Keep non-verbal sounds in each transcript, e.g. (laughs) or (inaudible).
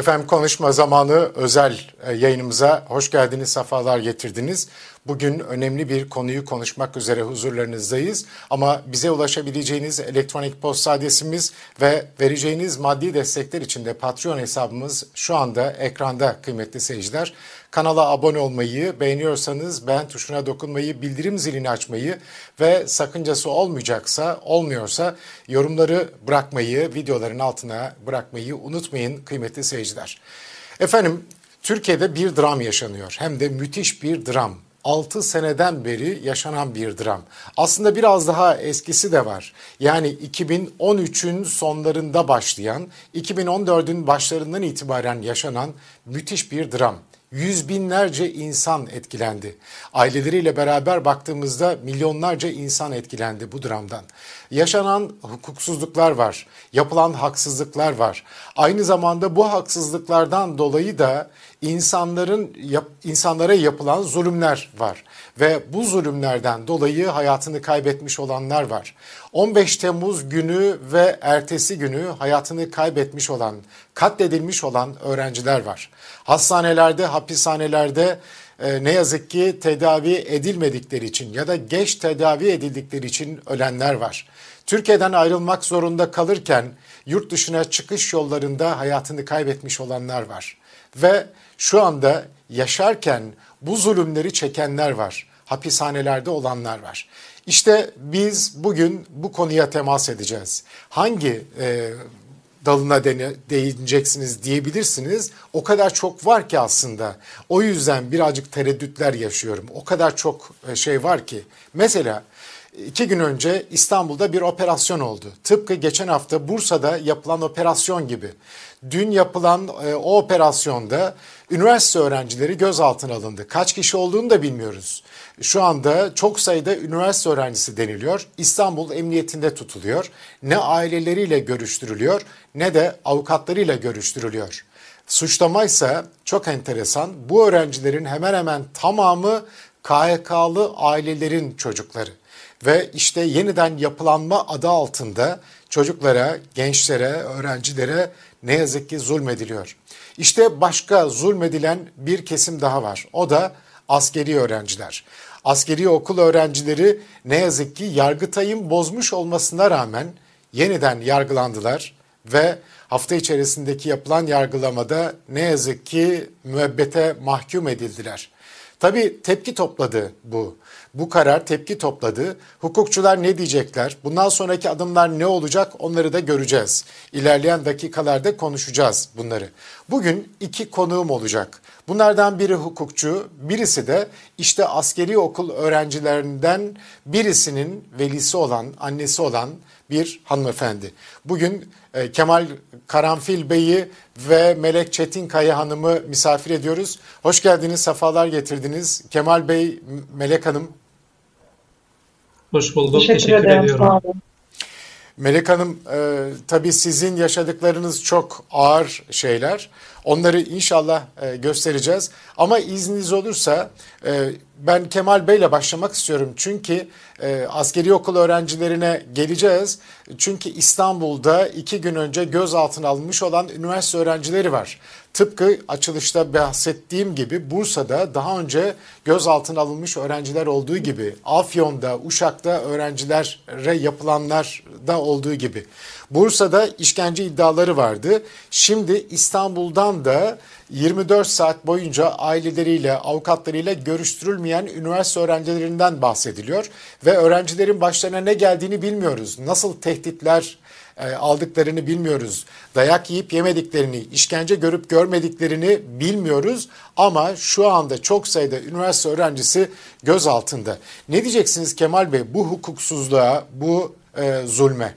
Efendim konuşma zamanı özel e, yayınımıza hoş geldiniz, sefalar getirdiniz. Bugün önemli bir konuyu konuşmak üzere huzurlarınızdayız. Ama bize ulaşabileceğiniz elektronik posta adresimiz ve vereceğiniz maddi destekler için de Patreon hesabımız şu anda ekranda kıymetli seyirciler. Kanala abone olmayı, beğeniyorsanız beğen tuşuna dokunmayı, bildirim zilini açmayı ve sakıncası olmayacaksa, olmuyorsa yorumları bırakmayı, videoların altına bırakmayı unutmayın kıymetli seyirciler. Efendim Türkiye'de bir dram yaşanıyor. Hem de müthiş bir dram. 6 seneden beri yaşanan bir dram. Aslında biraz daha eskisi de var. Yani 2013'ün sonlarında başlayan, 2014'ün başlarından itibaren yaşanan müthiş bir dram yüz binlerce insan etkilendi. Aileleriyle beraber baktığımızda milyonlarca insan etkilendi bu dramdan. Yaşanan hukuksuzluklar var, yapılan haksızlıklar var. Aynı zamanda bu haksızlıklardan dolayı da insanların yap, insanlara yapılan zulümler var ve bu zulümlerden dolayı hayatını kaybetmiş olanlar var. 15 Temmuz günü ve ertesi günü hayatını kaybetmiş olan, katledilmiş olan öğrenciler var. Hastanelerde, hapishanelerde e, ne yazık ki tedavi edilmedikleri için ya da geç tedavi edildikleri için ölenler var. Türkiye'den ayrılmak zorunda kalırken yurt dışına çıkış yollarında hayatını kaybetmiş olanlar var. Ve şu anda yaşarken bu zulümleri çekenler var. Hapishanelerde olanlar var. İşte biz bugün bu konuya temas edeceğiz. Hangi e, dalına değineceksiniz diyebilirsiniz. O kadar çok var ki aslında. O yüzden birazcık tereddütler yaşıyorum. O kadar çok e, şey var ki. Mesela iki gün önce İstanbul'da bir operasyon oldu. Tıpkı geçen hafta Bursa'da yapılan operasyon gibi. Dün yapılan e, o operasyonda üniversite öğrencileri gözaltına alındı. Kaç kişi olduğunu da bilmiyoruz. Şu anda çok sayıda üniversite öğrencisi deniliyor. İstanbul Emniyetinde tutuluyor. Ne aileleriyle görüştürülüyor ne de avukatlarıyla görüştürülüyor. Suçlama ise çok enteresan. Bu öğrencilerin hemen hemen tamamı KHK'lı ailelerin çocukları. Ve işte yeniden yapılanma adı altında çocuklara, gençlere, öğrencilere ne yazık ki zulmediliyor. İşte başka zulmedilen bir kesim daha var. O da askeri öğrenciler. Askeri okul öğrencileri ne yazık ki Yargıtay'ın bozmuş olmasına rağmen yeniden yargılandılar ve hafta içerisindeki yapılan yargılamada ne yazık ki müebbete mahkum edildiler. Tabii tepki topladı bu. Bu karar tepki topladı. Hukukçular ne diyecekler? Bundan sonraki adımlar ne olacak? Onları da göreceğiz. İlerleyen dakikalarda konuşacağız bunları. Bugün iki konuğum olacak. Bunlardan biri hukukçu, birisi de işte askeri okul öğrencilerinden birisinin velisi olan, annesi olan bir hanımefendi. Bugün e, Kemal Karanfil Bey'i ve Melek Çetinkaya Hanım'ı misafir ediyoruz. Hoş geldiniz, sefalar getirdiniz. Kemal Bey, Melek Hanım. Hoş bulduk, teşekkür, teşekkür ederim, ediyorum. Melek Hanım, e, tabii sizin yaşadıklarınız çok ağır şeyler. Onları inşallah e, göstereceğiz. Ama izniniz olursa e, ben Kemal Bey'le başlamak istiyorum. Çünkü e, askeri okul öğrencilerine geleceğiz. Çünkü İstanbul'da iki gün önce gözaltına alınmış olan üniversite öğrencileri var. Tıpkı açılışta bahsettiğim gibi Bursa'da daha önce gözaltına alınmış öğrenciler olduğu gibi, Afyon'da, Uşak'ta öğrencilere yapılanlar da olduğu gibi. Bursa'da işkence iddiaları vardı. Şimdi İstanbul'dan da 24 saat boyunca aileleriyle, avukatlarıyla görüştürülmeyen üniversite öğrencilerinden bahsediliyor. Ve öğrencilerin başlarına ne geldiğini bilmiyoruz. Nasıl tehditler e, aldıklarını bilmiyoruz. Dayak yiyip yemediklerini, işkence görüp görmediklerini bilmiyoruz. Ama şu anda çok sayıda üniversite öğrencisi göz altında. Ne diyeceksiniz Kemal Bey bu hukuksuzluğa, bu e, zulme?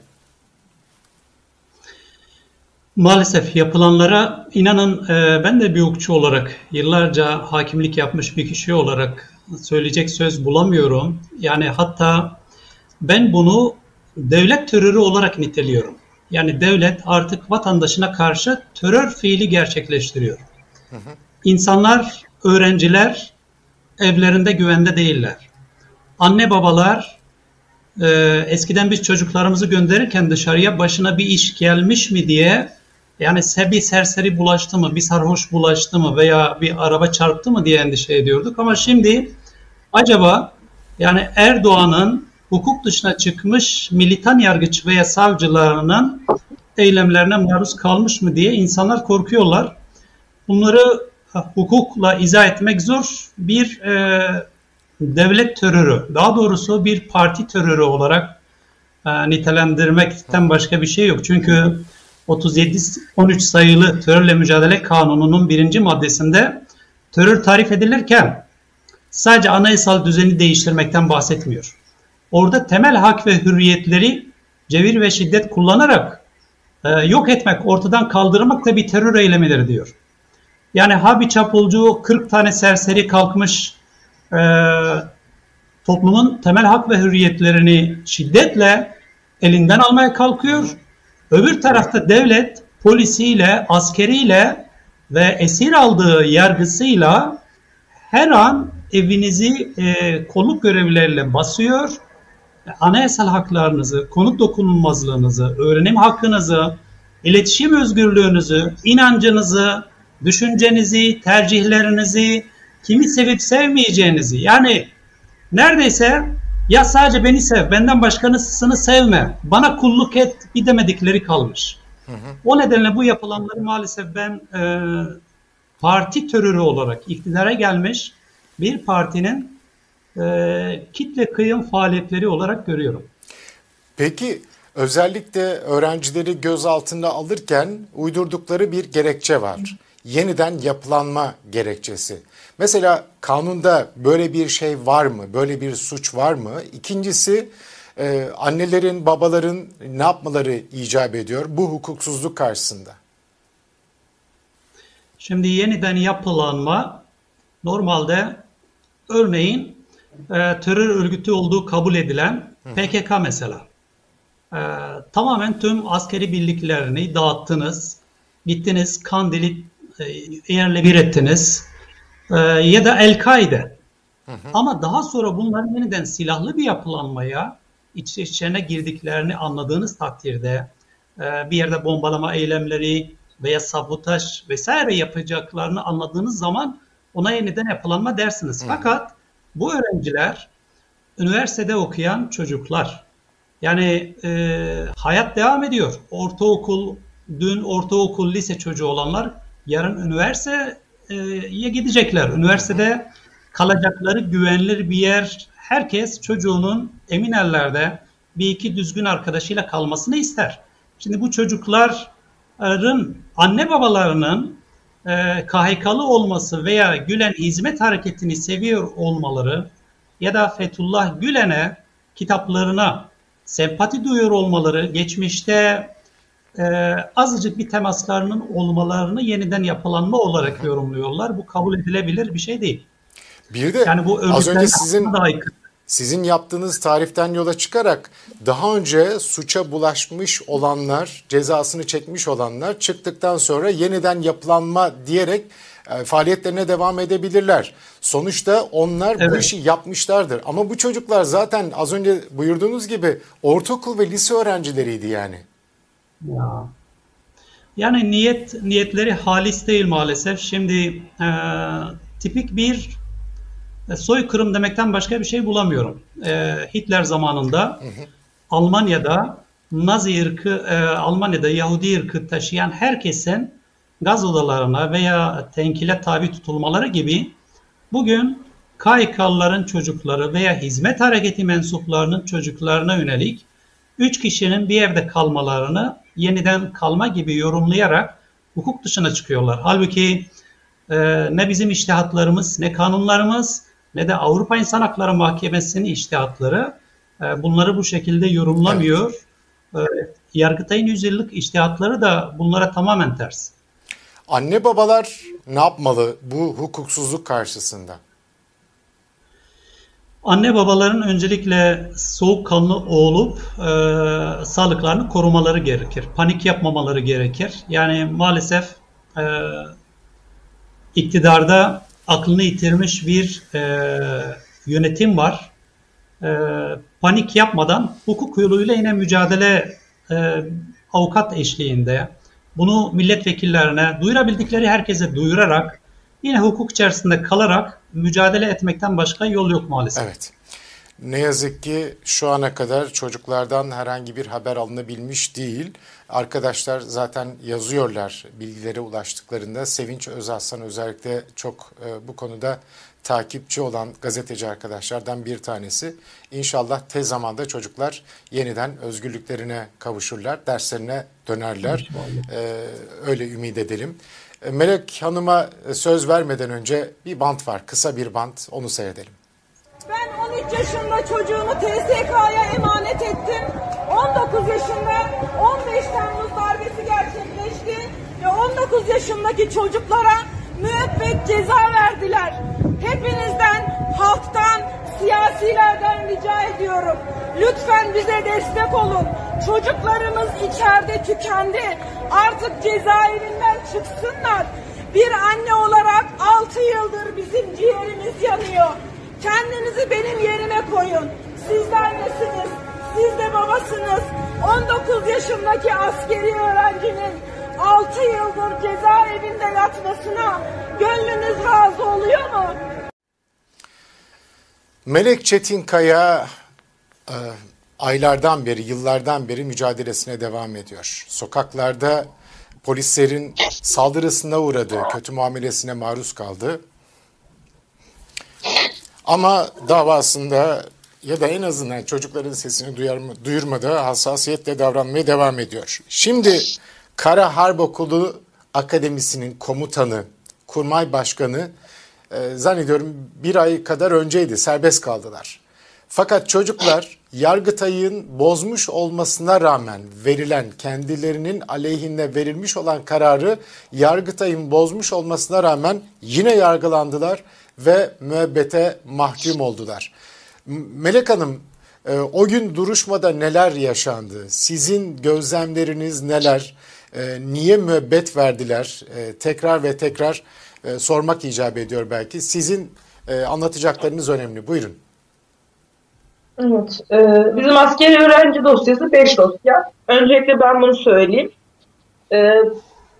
Maalesef yapılanlara inanın e, ben de bir hukukçu olarak yıllarca hakimlik yapmış bir kişi olarak söyleyecek söz bulamıyorum. Yani hatta ben bunu devlet terörü olarak niteliyorum. Yani devlet artık vatandaşına karşı terör fiili gerçekleştiriyor. Hı hı. İnsanlar, öğrenciler evlerinde güvende değiller. Anne babalar e, eskiden biz çocuklarımızı gönderirken dışarıya başına bir iş gelmiş mi diye Yani bir serseri bulaştı mı, bir sarhoş bulaştı mı veya bir araba çarptı mı diye endişe ediyorduk. Ama şimdi acaba yani Erdoğan'ın hukuk dışına çıkmış militan yargıç veya savcılarının eylemlerine maruz kalmış mı diye insanlar korkuyorlar. Bunları hukukla izah etmek zor. Bir e, devlet terörü, daha doğrusu bir parti terörü olarak e, nitelendirmekten başka bir şey yok. Çünkü 37-13 sayılı terörle mücadele kanununun birinci maddesinde terör tarif edilirken sadece anayasal düzeni değiştirmekten bahsetmiyor. Orada temel hak ve hürriyetleri cevir ve şiddet kullanarak e, yok etmek, ortadan kaldırmak da bir terör eylemidir diyor. Yani ha bir çapulcu 40 tane serseri kalkmış e, toplumun temel hak ve hürriyetlerini şiddetle elinden almaya kalkıyor. Öbür tarafta devlet polisiyle, askeriyle ve esir aldığı yargısıyla her an evinizi e, kolluk görevlileriyle basıyor. Anayasal haklarınızı, konut dokunulmazlığınızı, öğrenim hakkınızı, iletişim özgürlüğünüzü, inancınızı, düşüncenizi, tercihlerinizi, kimi sevip sevmeyeceğinizi yani neredeyse ya sadece beni sev, benden başkasını sevme, bana kulluk et bir demedikleri kalmış. Hı hı. O nedenle bu yapılanları maalesef ben e, parti terörü olarak iktidara gelmiş bir partinin kitle kıyım faaliyetleri olarak görüyorum. Peki özellikle öğrencileri gözaltına alırken uydurdukları bir gerekçe var. Yeniden yapılanma gerekçesi. Mesela kanunda böyle bir şey var mı? Böyle bir suç var mı? İkincisi e, annelerin, babaların ne yapmaları icap ediyor bu hukuksuzluk karşısında? Şimdi yeniden yapılanma normalde örneğin e, terör örgütü olduğu kabul edilen PKK mesela. E, tamamen tüm askeri birliklerini dağıttınız. Gittiniz Kandil'i e, yerle bir ettiniz e, ya da El-Kaide. Ama daha sonra bunların yeniden silahlı bir yapılanmaya iç içine girdiklerini anladığınız takdirde e, bir yerde bombalama eylemleri veya sabotaj vesaire yapacaklarını anladığınız zaman ona yeniden yapılanma dersiniz. Fakat bu öğrenciler üniversitede okuyan çocuklar. Yani e, hayat devam ediyor. Ortaokul, dün ortaokul, lise çocuğu olanlar yarın üniversite ye gidecekler. Üniversitede kalacakları güvenilir bir yer. Herkes çocuğunun emin ellerde bir iki düzgün arkadaşıyla kalmasını ister. Şimdi bu çocukların anne babalarının e, KHK'lı olması veya Gülen hizmet hareketini seviyor olmaları ya da Fethullah Gülen'e kitaplarına sempati duyuyor olmaları, geçmişte e, azıcık bir temaslarının olmalarını yeniden yapılanma olarak yorumluyorlar. Bu kabul edilebilir bir şey değil. Bir de yani bu az önce sizin sizin yaptığınız tariften yola çıkarak daha önce suça bulaşmış olanlar, cezasını çekmiş olanlar çıktıktan sonra yeniden yapılanma diyerek e, faaliyetlerine devam edebilirler. Sonuçta onlar evet. bu işi yapmışlardır. Ama bu çocuklar zaten az önce buyurduğunuz gibi ortaokul ve lise öğrencileriydi yani. Ya. Yani niyet niyetleri halis değil maalesef. Şimdi e, tipik bir soykırım demekten başka bir şey bulamıyorum. E, Hitler zamanında Almanya'da Nazi ırkı, e, Almanya'da Yahudi ırkı taşıyan herkesin gaz odalarına veya tenkile tabi tutulmaları gibi bugün KYK'lıların çocukları veya hizmet hareketi mensuplarının çocuklarına yönelik üç kişinin bir evde kalmalarını yeniden kalma gibi yorumlayarak hukuk dışına çıkıyorlar. Halbuki e, ne bizim iştihatlarımız, ne kanunlarımız, ne de Avrupa İnsan Hakları Mahkemesi'nin iştihatları e, bunları bu şekilde yorumlamıyor. Evet. E, Yargıtay'ın yüzyıllık iştihatları da bunlara tamamen ters. Anne babalar ne yapmalı bu hukuksuzluk karşısında? Anne babaların öncelikle soğukkanlı olup e, sağlıklarını korumaları gerekir. Panik yapmamaları gerekir. Yani maalesef e, iktidarda aklını yitirmiş bir e, yönetim var. E, panik yapmadan hukuk yoluyla yine mücadele e, avukat eşliğinde bunu milletvekillerine, duyurabildikleri herkese duyurarak yine hukuk içerisinde kalarak mücadele etmekten başka yol yok maalesef. Evet. Ne yazık ki şu ana kadar çocuklardan herhangi bir haber alınabilmiş değil. Arkadaşlar zaten yazıyorlar bilgilere ulaştıklarında. Sevinç Özaslan özellikle çok e, bu konuda takipçi olan gazeteci arkadaşlardan bir tanesi. İnşallah tez zamanda çocuklar yeniden özgürlüklerine kavuşurlar, derslerine dönerler. Ee, öyle ümit edelim. E, Melek Hanım'a söz vermeden önce bir bant var, kısa bir bant, onu seyredelim. Ben 13 yaşında çocuğumu TSK'ya emanet ettim. 19 yaşında 15 Temmuz darbesi gerçekleşti ve 19 yaşındaki çocuklara müebbet ceza verdiler. Hepinizden, halktan, siyasilerden rica ediyorum. Lütfen bize destek olun. Çocuklarımız içeride tükendi. Artık cezaevinden çıksınlar. Bir anne olarak 6 yıldır bizim ciğerimiz yanıyor. Kendinizi benim yerime koyun. Siz de annesiniz, siz de babasınız. 19 yaşındaki askeri öğrencinin 6 yıldır cezaevinde yatmasına gönlünüz razı oluyor mu? Melek Çetinkaya e, aylardan beri, yıllardan beri mücadelesine devam ediyor. Sokaklarda polislerin saldırısına uğradı, kötü muamelesine maruz kaldı. Ama davasında ya da en azından çocukların sesini duyar, duyurmada hassasiyetle davranmaya devam ediyor. Şimdi Kara Harp Okulu Akademisi'nin komutanı, kurmay başkanı e, zannediyorum bir ay kadar önceydi serbest kaldılar. Fakat çocuklar Yargıtay'ın bozmuş olmasına rağmen verilen kendilerinin aleyhine verilmiş olan kararı Yargıtay'ın bozmuş olmasına rağmen yine yargılandılar ve müebbete mahkum oldular. Melek Hanım e, o gün duruşmada neler yaşandı? Sizin gözlemleriniz neler? E, niye müebbet verdiler? E, tekrar ve tekrar sormak icap ediyor belki. Sizin anlatacaklarınız önemli. Buyurun. Evet. E, bizim askeri öğrenci dosyası 5 dosya. Öncelikle ben bunu söyleyeyim. E,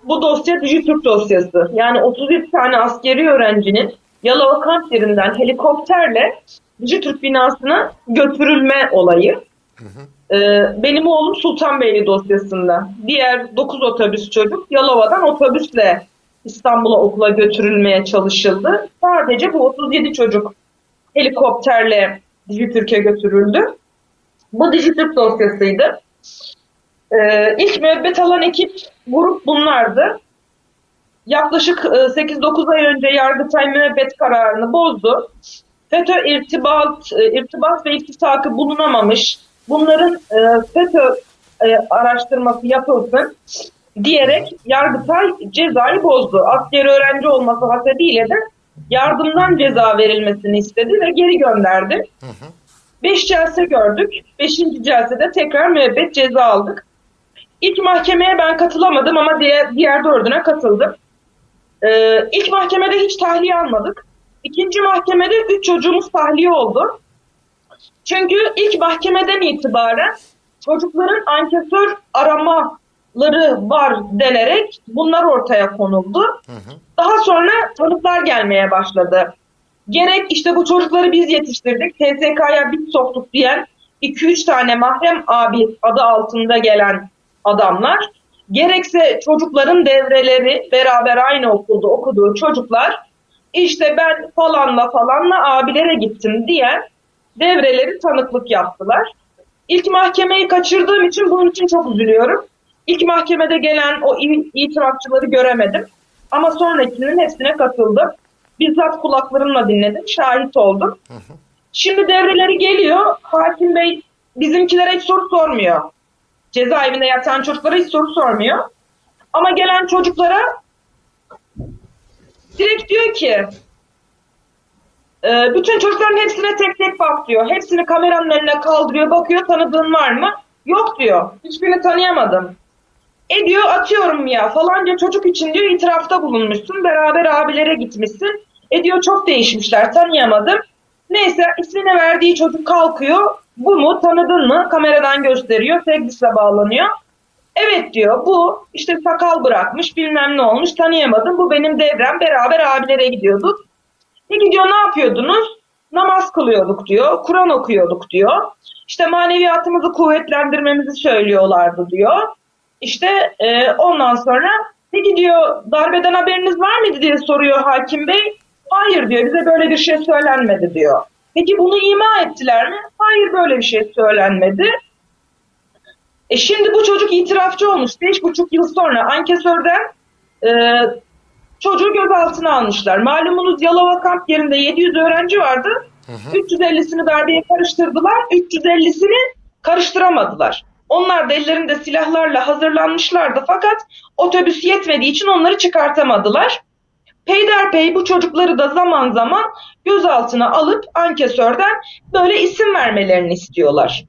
bu dosya Dijitürk dosyası. Yani 31 tane askeri öğrencinin Yalova kamp yerinden helikopterle Dijitürk binasına götürülme olayı. Hı hı. Ee, benim oğlum Sultanbeyli dosyasında. Diğer 9 otobüs çocuk Yalova'dan otobüsle İstanbul'a okula götürülmeye çalışıldı. Sadece bu 37 çocuk helikopterle Dijitürk'e götürüldü. Bu Dijitürk dosyasıydı. Ee, ilk müebbet alan ekip grup bunlardı yaklaşık 8-9 e, ay önce Yargıtay müebbet kararını bozdu. FETÖ irtibat, e, irtibat ve iltisakı bulunamamış. Bunların e, FETÖ araştırması yapılsın diyerek Yargıtay cezayı bozdu. Askeri öğrenci olması hasebiyle de yardımdan ceza verilmesini istedi ve geri gönderdi. Hı hı. Beş celse gördük. Beşinci celsede tekrar müebbet ceza aldık. İlk mahkemeye ben katılamadım ama diğer, diğer dördüne katıldım. Ee, ilk mahkemede hiç tahliye almadık. İkinci mahkemede üç çocuğumuz tahliye oldu. Çünkü ilk mahkemeden itibaren çocukların ankesör aramaları var denerek bunlar ortaya konuldu. Hı hı. Daha sonra tanıklar gelmeye başladı. Gerek işte bu çocukları biz yetiştirdik, TSK'ya biz soktuk diyen 2-3 tane mahrem abi adı altında gelen adamlar gerekse çocukların devreleri beraber aynı okulda okuduğu çocuklar işte ben falanla falanla abilere gittim diye devreleri tanıklık yaptılar. İlk mahkemeyi kaçırdığım için bunun için çok üzülüyorum. İlk mahkemede gelen o itirafçıları göremedim. Ama sonrakinin hepsine katıldım. Bizzat kulaklarımla dinledim, şahit oldum. Şimdi devreleri geliyor. Hakim Bey bizimkilere hiç soru sormuyor cezaevinde yatan çocuklara hiç soru sormuyor. Ama gelen çocuklara direkt diyor ki e, bütün çocukların hepsine tek tek bak diyor. Hepsini kameranın önüne kaldırıyor, bakıyor tanıdığın var mı? Yok diyor. Hiçbirini tanıyamadım. E diyor atıyorum ya falanca çocuk için diyor itirafta bulunmuşsun. Beraber abilere gitmişsin. E diyor çok değişmişler tanıyamadım. Neyse ismini verdiği çocuk kalkıyor. Bu mu tanıdın mı? Kameradan gösteriyor. Segdis'le bağlanıyor. Evet diyor bu işte sakal bırakmış bilmem ne olmuş tanıyamadım bu benim devrem beraber abilere gidiyorduk. Ne gidiyor ne yapıyordunuz? Namaz kılıyorduk diyor, Kur'an okuyorduk diyor. İşte maneviyatımızı kuvvetlendirmemizi söylüyorlardı diyor. İşte e, ondan sonra ne gidiyor darbeden haberiniz var mıydı diye soruyor hakim bey. Hayır diyor bize böyle bir şey söylenmedi diyor. Peki bunu ima ettiler mi? Hayır böyle bir şey söylenmedi. E şimdi bu çocuk itirafçı olmuş. Beş buçuk yıl sonra ankesörden e, çocuğu gözaltına almışlar. Malumunuz Yalova kamp yerinde 700 öğrenci vardı. Hı hı. 350'sini darbeye karıştırdılar. 350'sini karıştıramadılar. Onlar da ellerinde silahlarla hazırlanmışlardı fakat otobüs yetmediği için onları çıkartamadılar. Peyderpey bu çocukları da zaman zaman gözaltına alıp ankesörden böyle isim vermelerini istiyorlar.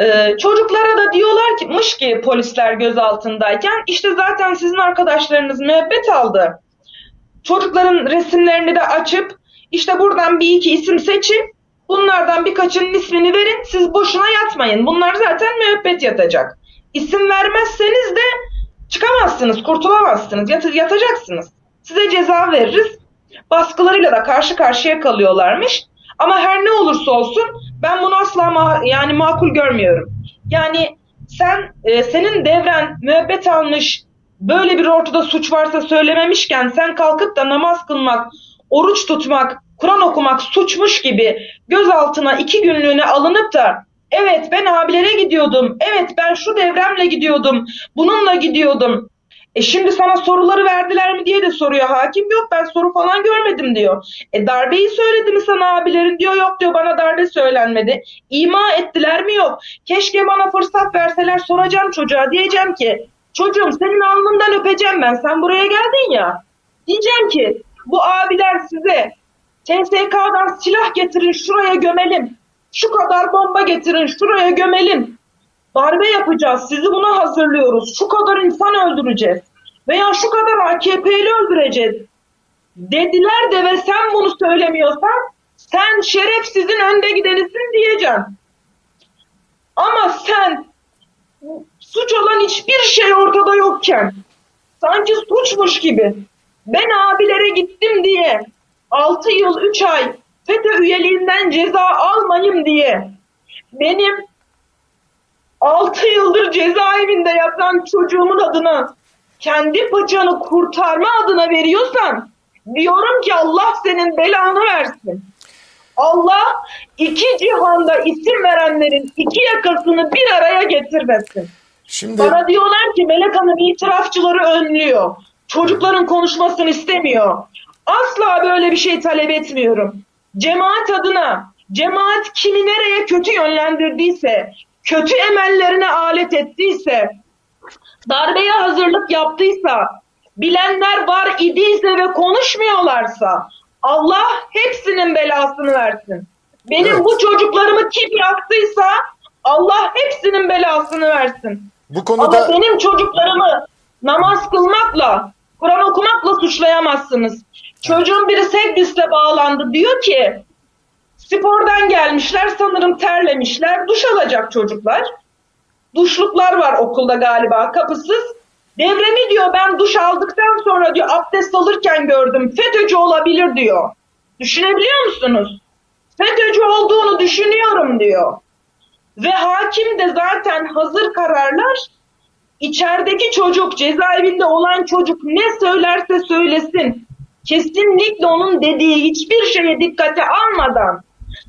Ee, çocuklara da diyorlar ki ki polisler gözaltındayken işte zaten sizin arkadaşlarınız müebbet aldı. Çocukların resimlerini de açıp işte buradan bir iki isim seçin. Bunlardan birkaçının ismini verin. Siz boşuna yatmayın. Bunlar zaten müebbet yatacak. İsim vermezseniz de çıkamazsınız, kurtulamazsınız. Yat yatacaksınız. Size ceza veririz. Baskılarıyla da karşı karşıya kalıyorlarmış. Ama her ne olursa olsun ben bunu asla ma yani makul görmüyorum. Yani sen e, senin devren müebbet almış böyle bir ortada suç varsa söylememişken sen kalkıp da namaz kılmak, oruç tutmak, Kur'an okumak suçmuş gibi gözaltına iki günlüğüne alınıp da evet ben abilere gidiyordum, evet ben şu devremle gidiyordum, bununla gidiyordum, e şimdi sana soruları verdiler mi diye de soruyor hakim. Yok ben soru falan görmedim diyor. E darbeyi söyledi mi sana abilerin diyor. Yok diyor bana darbe söylenmedi. İma ettiler mi yok. Keşke bana fırsat verseler soracağım çocuğa. Diyeceğim ki çocuğum senin alnından öpeceğim ben. Sen buraya geldin ya. Diyeceğim ki bu abiler size TSK'dan silah getirin şuraya gömelim. Şu kadar bomba getirin şuraya gömelim darbe yapacağız, sizi buna hazırlıyoruz, şu kadar insan öldüreceğiz veya şu kadar AKP'li öldüreceğiz dediler de ve sen bunu söylemiyorsan sen şerefsizin önde gidenisin diyeceğim. Ama sen suç olan hiçbir şey ortada yokken sanki suçmuş gibi ben abilere gittim diye 6 yıl 3 ay FETÖ üyeliğinden ceza almayayım diye benim 6 yıldır cezaevinde yatan çocuğumun adına kendi paçanı kurtarma adına veriyorsan diyorum ki Allah senin belanı versin. Allah iki cihanda isim verenlerin iki yakasını bir araya getirmesin. Şimdi... Bana diyorlar ki Melek Hanım itirafçıları önlüyor. Çocukların konuşmasını istemiyor. Asla böyle bir şey talep etmiyorum. Cemaat adına, cemaat kimi nereye kötü yönlendirdiyse, kötü emellerine alet ettiyse, darbeye hazırlık yaptıysa, bilenler var idiyse ve konuşmuyorlarsa Allah hepsinin belasını versin. Benim evet. bu çocuklarımı kim yaktıysa Allah hepsinin belasını versin. Bu konuda... Ama benim çocuklarımı namaz kılmakla, Kur'an okumakla suçlayamazsınız. Çocuğun biri Segbis'le bağlandı. Diyor ki Spordan gelmişler sanırım terlemişler. Duş alacak çocuklar. Duşluklar var okulda galiba kapısız. Devremi diyor ben duş aldıktan sonra diyor abdest alırken gördüm. FETÖ'cü olabilir diyor. Düşünebiliyor musunuz? FETÖ'cü olduğunu düşünüyorum diyor. Ve hakim de zaten hazır kararlar içerideki çocuk, cezaevinde olan çocuk ne söylerse söylesin. Kesinlikle onun dediği hiçbir şeye dikkate almadan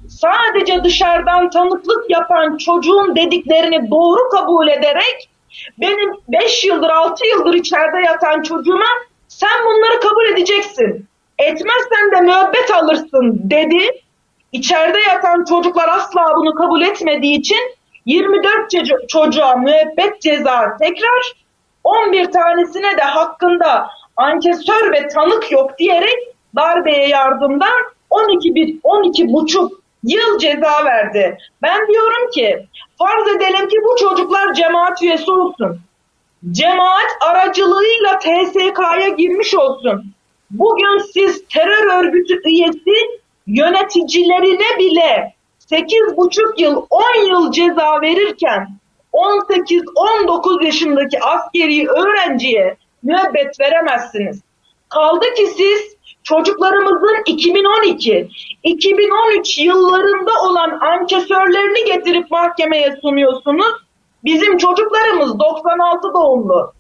sadece dışarıdan tanıklık yapan çocuğun dediklerini doğru kabul ederek benim 5 yıldır 6 yıldır içeride yatan çocuğuma sen bunları kabul edeceksin. Etmezsen de müebbet alırsın dedi. İçeride yatan çocuklar asla bunu kabul etmediği için 24 çocuğa müebbet ceza tekrar 11 tanesine de hakkında ankesör ve tanık yok diyerek darbeye yardımdan 12 bir 12 buçuk yıl ceza verdi. Ben diyorum ki farz edelim ki bu çocuklar cemaat üyesi olsun. Cemaat aracılığıyla TSK'ya girmiş olsun. Bugün siz terör örgütü üyesi yöneticilerine bile 8,5 yıl 10 yıl ceza verirken 18-19 yaşındaki askeri öğrenciye müebbet veremezsiniz. Kaldı ki siz çocuklarımızın 2012, 2013 yıllarında olan ankesörlerini getirip mahkemeye sunuyorsunuz. Bizim çocuklarımız 96 doğumlu.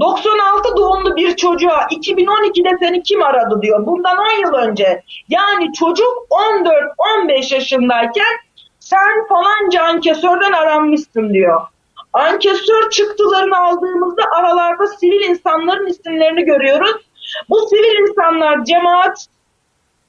96 doğumlu bir çocuğa 2012'de seni kim aradı diyor. Bundan 10 yıl önce. Yani çocuk 14-15 yaşındayken sen falanca ankesörden aranmışsın diyor. Ankesör çıktılarını aldığımızda aralarda sivil insanların isimlerini görüyoruz. Bu sivil insanlar cemaat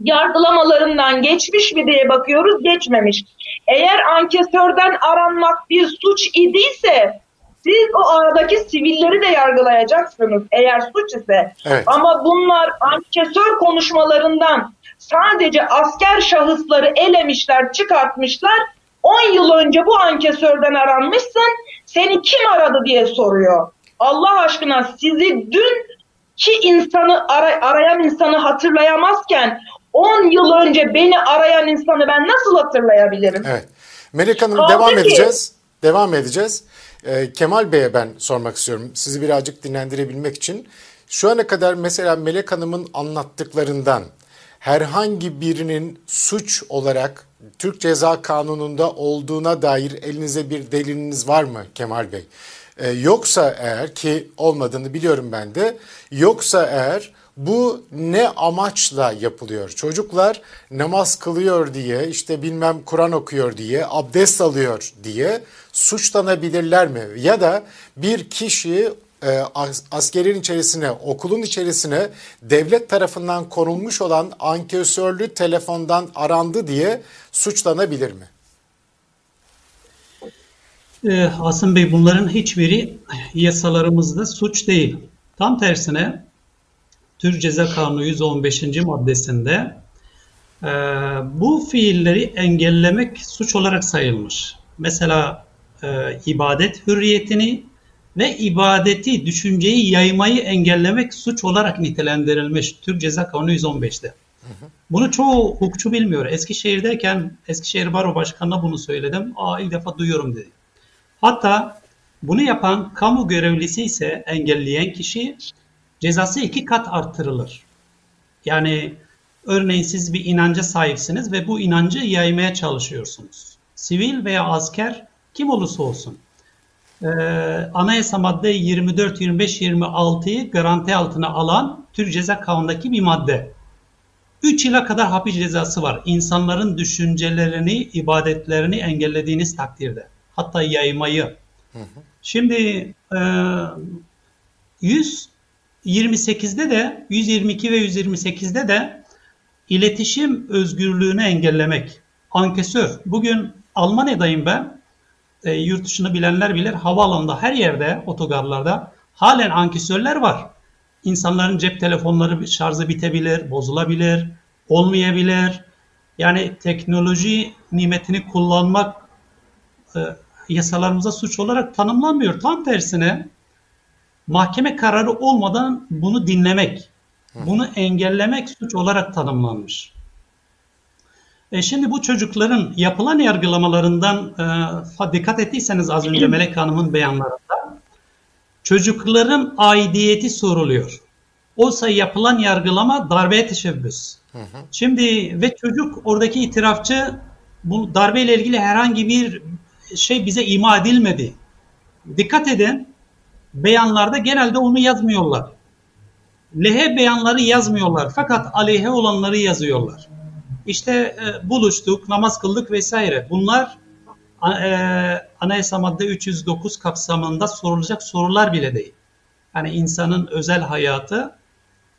yargılamalarından geçmiş mi diye bakıyoruz, geçmemiş. Eğer ankesörden aranmak bir suç idiyse siz o aradaki sivilleri de yargılayacaksınız eğer suç ise. Evet. Ama bunlar ankesör konuşmalarından sadece asker şahısları elemişler, çıkartmışlar. 10 yıl önce bu ankesörden aranmışsın, seni kim aradı diye soruyor. Allah aşkına sizi dün ki insanı ara- arayan insanı hatırlayamazken 10 yıl önce beni arayan insanı ben nasıl hatırlayabilirim? Evet. Melek Hanım Kaldı devam ki- edeceğiz. Devam edeceğiz. Ee, Kemal Bey'e ben sormak istiyorum. Sizi birazcık dinlendirebilmek için. Şu ana kadar mesela Melek Hanım'ın anlattıklarından herhangi birinin suç olarak Türk Ceza Kanunu'nda olduğuna dair elinize bir deliliniz var mı Kemal Bey? Ee, yoksa eğer ki olmadığını biliyorum ben de yoksa eğer bu ne amaçla yapılıyor? Çocuklar namaz kılıyor diye işte bilmem Kur'an okuyor diye abdest alıyor diye suçlanabilirler mi? Ya da bir kişi e, as- askerin içerisine, okulun içerisine devlet tarafından konulmuş olan ankesörlü telefondan arandı diye suçlanabilir mi? Ee, Asım Bey bunların hiçbiri yasalarımızda suç değil. Tam tersine Türk Ceza Kanunu 115. maddesinde e, bu fiilleri engellemek suç olarak sayılmış. Mesela e, ibadet hürriyetini ve ibadeti, düşünceyi yaymayı engellemek suç olarak nitelendirilmiş Türk Ceza Kanunu 115'te. Bunu çoğu hukukçu bilmiyor. Eskişehir'deyken Eskişehir Baro Başkanı'na bunu söyledim. Aa ilk defa duyuyorum dedi. Hatta bunu yapan kamu görevlisi ise engelleyen kişi cezası iki kat artırılır. Yani örneğin siz bir inanca sahipsiniz ve bu inancı yaymaya çalışıyorsunuz. Sivil veya asker kim olursa olsun. Ee, anayasa madde 24, 25, 26'yı garanti altına alan Türk Ceza Kanunu'ndaki bir madde. 3 yıla kadar hapis cezası var. İnsanların düşüncelerini, ibadetlerini engellediğiniz takdirde. Hatta yaymayı. Şimdi e, 128'de de 122 ve 128'de de iletişim özgürlüğünü engellemek. Ankesör. Bugün Almanya'dayım ben. E, yurt dışını bilenler bilir. Havaalanında her yerde, otogarlarda halen ankesörler var. İnsanların cep telefonları şarjı bitebilir, bozulabilir, olmayabilir. Yani teknoloji nimetini kullanmak e, yasalarımıza suç olarak tanımlanmıyor. Tam tersine mahkeme kararı olmadan bunu dinlemek, bunu engellemek suç olarak tanımlanmış. E şimdi bu çocukların yapılan yargılamalarından e, dikkat ettiyseniz az önce Melek Hanım'ın beyanlarında çocukların aidiyeti soruluyor. Oysa yapılan yargılama darbeye teşebbüs. Şimdi ve çocuk oradaki itirafçı bu darbeyle ilgili herhangi bir şey bize ima edilmedi. Dikkat edin beyanlarda genelde onu yazmıyorlar. Lehe beyanları yazmıyorlar fakat aleyhe olanları yazıyorlar. İşte e, buluştuk, namaz kıldık vesaire. Bunlar e, anayasa madde 309 kapsamında sorulacak sorular bile değil. Yani insanın özel hayatı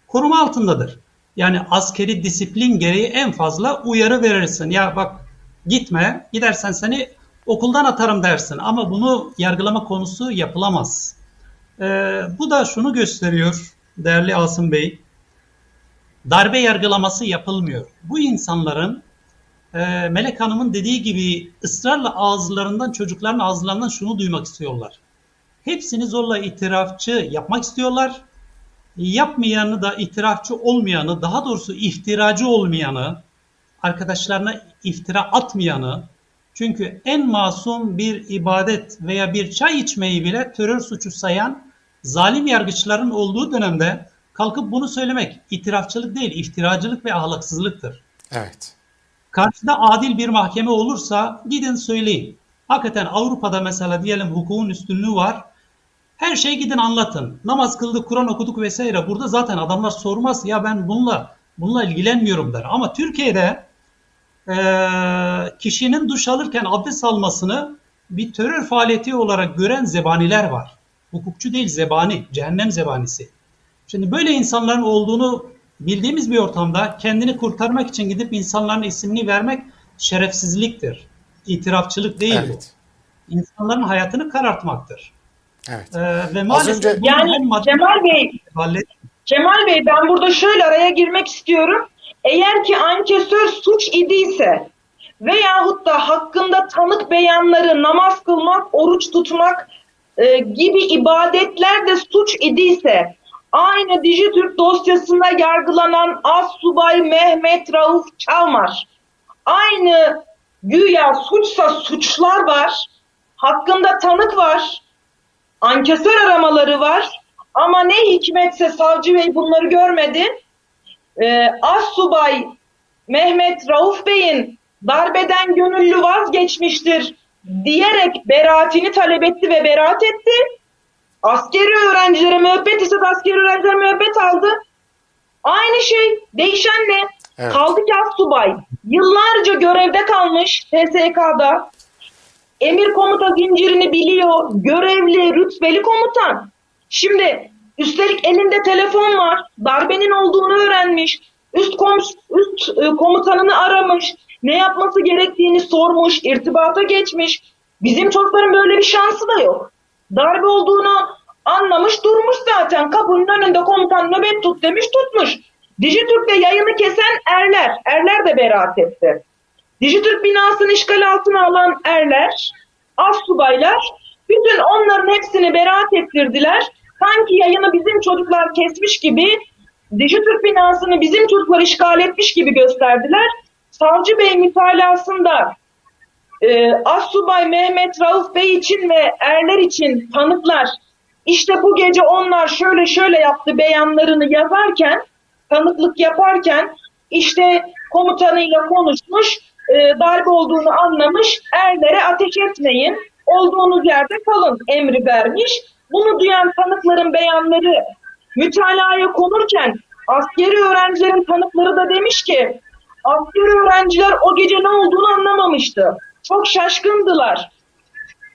koruma altındadır. Yani askeri disiplin gereği en fazla uyarı verirsin. Ya bak gitme, gidersen seni okuldan atarım dersin. Ama bunu yargılama konusu yapılamaz. Ee, bu da şunu gösteriyor değerli Asım Bey. Darbe yargılaması yapılmıyor. Bu insanların e, Melek Hanım'ın dediği gibi ısrarla ağızlarından çocukların ağızlarından şunu duymak istiyorlar. Hepsini zorla itirafçı yapmak istiyorlar. Yapmayanı da itirafçı olmayanı, daha doğrusu iftiracı olmayanı, arkadaşlarına iftira atmayanı, Çünkü en masum bir ibadet veya bir çay içmeyi bile terör suçu sayan zalim yargıçların olduğu dönemde kalkıp bunu söylemek itirafçılık değil, iftiracılık ve ahlaksızlıktır. Evet. Karşıda adil bir mahkeme olursa gidin söyleyin. Hakikaten Avrupa'da mesela diyelim hukukun üstünlüğü var. Her şeyi gidin anlatın. Namaz kıldık, Kur'an okuduk vesaire. Burada zaten adamlar sormaz ya ben bununla bununla ilgilenmiyorum der. Ama Türkiye'de e, kişinin duş alırken abdest almasını bir terör faaliyeti olarak gören zebaniler var. Hukukçu değil zebani, cehennem zebanisi. Şimdi böyle insanların olduğunu bildiğimiz bir ortamda kendini kurtarmak için gidip insanların isimini vermek şerefsizliktir. İtirafçılık değil Evet. bu. İnsanların hayatını karartmaktır. Evet. Ee, ve maalesef önce- Yani Cemal Bey, Cemal Bey ben burada şöyle araya girmek istiyorum. Eğer ki ankesör suç idiyse veyahut da hakkında tanık beyanları namaz kılmak, oruç tutmak e, gibi ibadetler de suç idiyse aynı Dijitürk dosyasında yargılanan As Subay Mehmet Rauf Çalmar aynı güya suçsa suçlar var, hakkında tanık var, ankesör aramaları var ama ne hikmetse savcı bey bunları görmedi. Ee, Assubay Mehmet Rauf Bey'in darbeden gönüllü vazgeçmiştir diyerek beraatini talep etti ve beraat etti. Askeri öğrencilere müebbet ise askeri öğrencilere müebbet aldı. Aynı şey. Değişen ne? Evet. Kaldı ki Assubay yıllarca görevde kalmış TSK'da. Emir komuta zincirini biliyor. Görevli, rütbeli komutan. Şimdi üstelik elinde telefon var. Darbenin olduğunu öğrenmiş. Üst, komus, üst e, komutanını aramış. Ne yapması gerektiğini sormuş. irtibata geçmiş. Bizim çocukların böyle bir şansı da yok. Darbe olduğunu anlamış durmuş zaten. Kapının önünde komutan nöbet tut demiş tutmuş. Dijitürk'te yayını kesen erler. Erler de beraat etti. Dijitürk binasını işgal altına alan erler, astsubaylar, bütün onların hepsini beraat ettirdiler. Sanki yayını bizim çocuklar kesmiş gibi, Dijitürk binasını bizim çocuklar işgal etmiş gibi gösterdiler. Savcı Bey mütalasında e, Assubay Mehmet Rauf Bey için ve erler için tanıklar işte bu gece onlar şöyle şöyle yaptı beyanlarını yazarken tanıklık yaparken işte komutanıyla konuşmuş e, darbe olduğunu anlamış erlere ateş etmeyin olduğunuz yerde kalın emri vermiş. Bunu duyan tanıkların beyanları mütalaya konurken askeri öğrencilerin tanıkları da demiş ki askeri öğrenciler o gece ne olduğunu anlamamıştı. Çok şaşkındılar.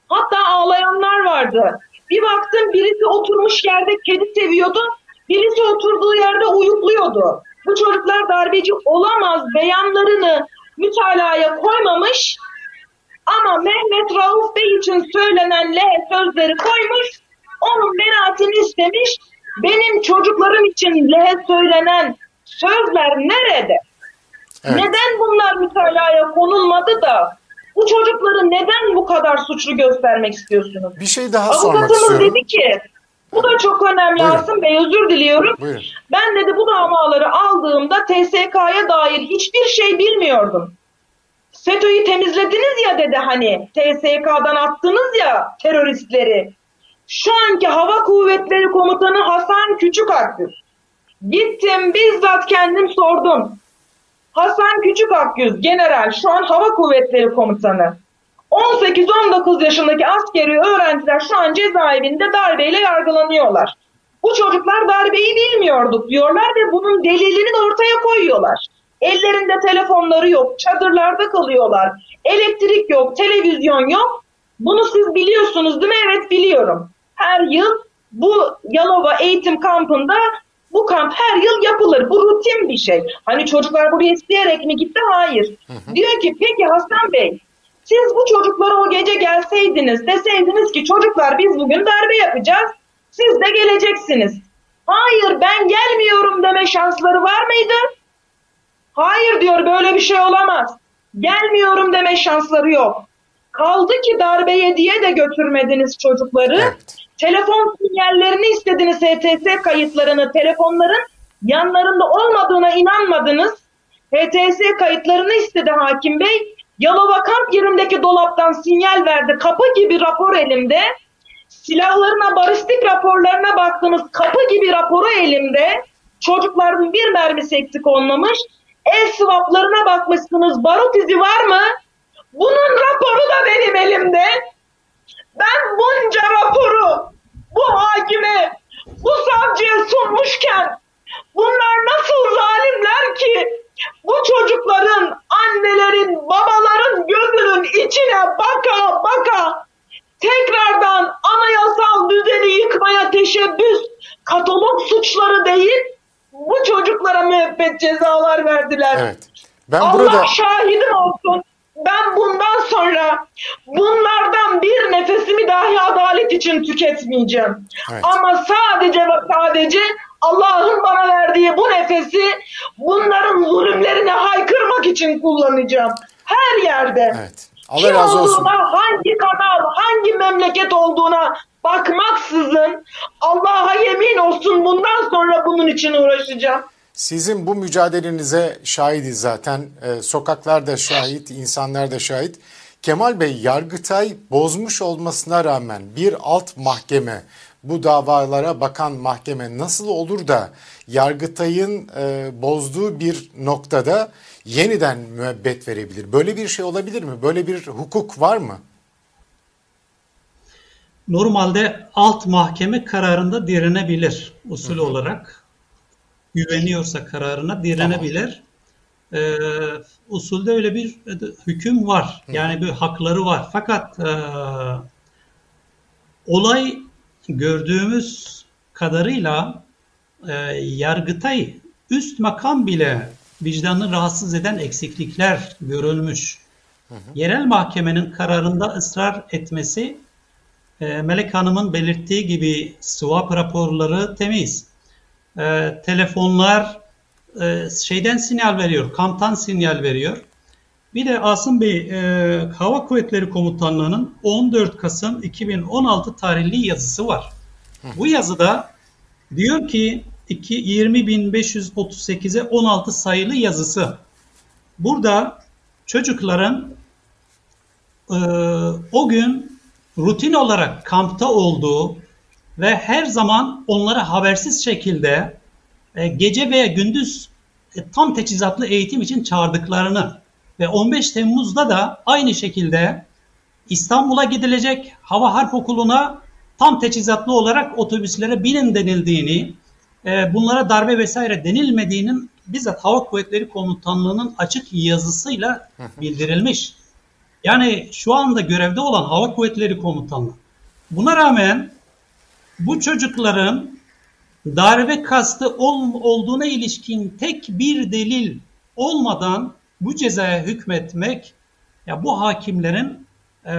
Hatta ağlayanlar vardı. Bir baktım birisi oturmuş yerde kedi seviyordu. Birisi oturduğu yerde uyukluyordu. Bu çocuklar darbeci olamaz beyanlarını mütalaya koymamış ama Mehmet Rauf Bey için söylenen L sözleri koymuş. Onun beraatini istemiş. Benim çocuklarım için L söylenen sözler nerede? Evet. Neden bunlar mütalaya konulmadı da bu çocukları neden bu kadar suçlu göstermek istiyorsunuz? Bir şey daha sormak Avukatımız istiyorum. dedi ki bu da çok önemli Buyurun. Asım Bey özür diliyorum. Buyurun. Ben dedi bu davaları aldığımda TSK'ya dair hiçbir şey bilmiyordum. FETÖ'yü temizlediniz ya dedi hani TSK'dan attınız ya teröristleri. Şu anki Hava Kuvvetleri Komutanı Hasan Küçükakgüz. Gittim bizzat kendim sordum. Hasan Küçükakgüz general şu an Hava Kuvvetleri Komutanı. 18-19 yaşındaki askeri öğrenciler şu an cezaevinde darbeyle yargılanıyorlar. Bu çocuklar darbeyi bilmiyorduk diyorlar ve bunun delilini de ortaya koyuyorlar. Ellerinde telefonları yok, çadırlarda kalıyorlar. Elektrik yok, televizyon yok. Bunu siz biliyorsunuz değil mi? Evet biliyorum. Her yıl bu Yalova eğitim kampında bu kamp her yıl yapılır. Bu rutin bir şey. Hani çocuklar buraya isteyerek mi gitti? Hayır. Diyor ki peki Hasan Bey siz bu çocuklara o gece gelseydiniz deseydiniz ki çocuklar biz bugün darbe yapacağız. Siz de geleceksiniz. Hayır ben gelmiyorum deme şansları var mıydı? Hayır diyor böyle bir şey olamaz. Gelmiyorum deme şansları yok. Kaldı ki darbeye diye de götürmediniz çocukları. Evet. Telefon sinyallerini istediniz HTS kayıtlarını, telefonların yanlarında olmadığına inanmadınız. HTS kayıtlarını istedi hakim bey. Yalova kamp yerindeki dolaptan sinyal verdi. Kapı gibi rapor elimde. Silahlarına, balistik raporlarına baktınız. Kapı gibi raporu elimde. Çocukların bir mermisi eksik olmamış. El swaplarına bakmışsınız. Barut izi var mı? Bunun raporu da benim elimde. Ben bunca raporu bu hakime, bu savcıya sunmuşken bunlar nasıl zalimler ki bu çocukların, annelerin, babaların gözünün içine baka baka tekrardan anayasal düzeni yıkmaya teşebbüs, katalog suçları değil, bu çocuklara müebbet cezalar verdiler. Evet. Ben Allah burada şahidim olsun. Ben bundan sonra bunlardan bir nefesimi dahi adalet için tüketmeyeceğim. Evet. Ama sadece ve sadece Allah'ın bana verdiği bu nefesi bunların zulümlerine haykırmak için kullanacağım. Her yerde. evet. Allah Kim razı olsun. olduğuna, hangi kanal, hangi memleket olduğuna bakmaksızın Allah'a yemin olsun bundan sonra bunun için uğraşacağım. Sizin bu mücadelenize şahidiz zaten. Ee, sokaklar da şahit, insanlar da şahit. Kemal Bey, Yargıtay bozmuş olmasına rağmen bir alt mahkeme, bu davalara bakan mahkeme nasıl olur da Yargıtay'ın e, bozduğu bir noktada yeniden müebbet verebilir? Böyle bir şey olabilir mi? Böyle bir hukuk var mı? Normalde alt mahkeme kararında direnebilir usul olarak. Güveniyorsa kararına direnebilir. Ee, usulde öyle bir hüküm var. Yani bir hakları var. Fakat e, olay gördüğümüz kadarıyla e, Yargıtay üst makam bile vicdanını rahatsız eden eksiklikler görülmüş. Yerel mahkemenin kararında ısrar etmesi e, Melek Hanım'ın belirttiği gibi swap raporları temiz. E, telefonlar e, şeyden sinyal veriyor, kamptan sinyal veriyor. Bir de Asım Bey, e, Hava Kuvvetleri Komutanlığı'nın 14 Kasım 2016 tarihli yazısı var. Bu yazıda diyor ki 20.538'e 16 sayılı yazısı. Burada çocukların e, o gün rutin olarak kampta olduğu ve her zaman onlara habersiz şekilde e, gece veya gündüz e, tam teçhizatlı eğitim için çağırdıklarını ve 15 Temmuz'da da aynı şekilde İstanbul'a gidilecek Hava Harp Okulu'na tam teçhizatlı olarak otobüslere binin denildiğini, e, bunlara darbe vesaire denilmediğinin bizzat Hava Kuvvetleri Komutanlığı'nın açık yazısıyla (laughs) bildirilmiş. Yani şu anda görevde olan Hava Kuvvetleri Komutanlığı. Buna rağmen bu çocukların darbe kastı ol, olduğuna ilişkin tek bir delil olmadan bu cezaya hükmetmek ya bu hakimlerin e,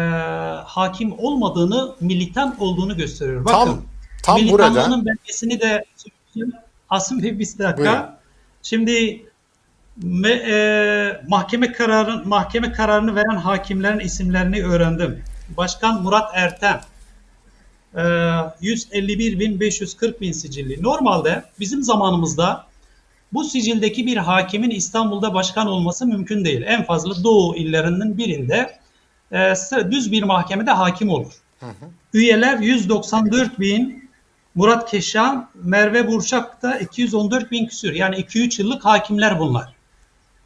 hakim olmadığını, militan olduğunu gösteriyor. Bakın, Tam tam militanlığının burada belgesini de. Asım Bey bir dakika. Buyurun. Şimdi me, e, mahkeme kararın mahkeme kararını veren hakimlerin isimlerini öğrendim. Başkan Murat Erten. E, 151 bin 540 bin sicilli. Normalde bizim zamanımızda bu sicildeki bir hakimin İstanbul'da başkan olması mümkün değil. En fazla Doğu illerinin birinde e, düz bir mahkemede hakim olur. Üyeler 194 bin, Murat Keşan, Merve Burçak da 214 bin küsür. Yani 2-3 yıllık hakimler bunlar.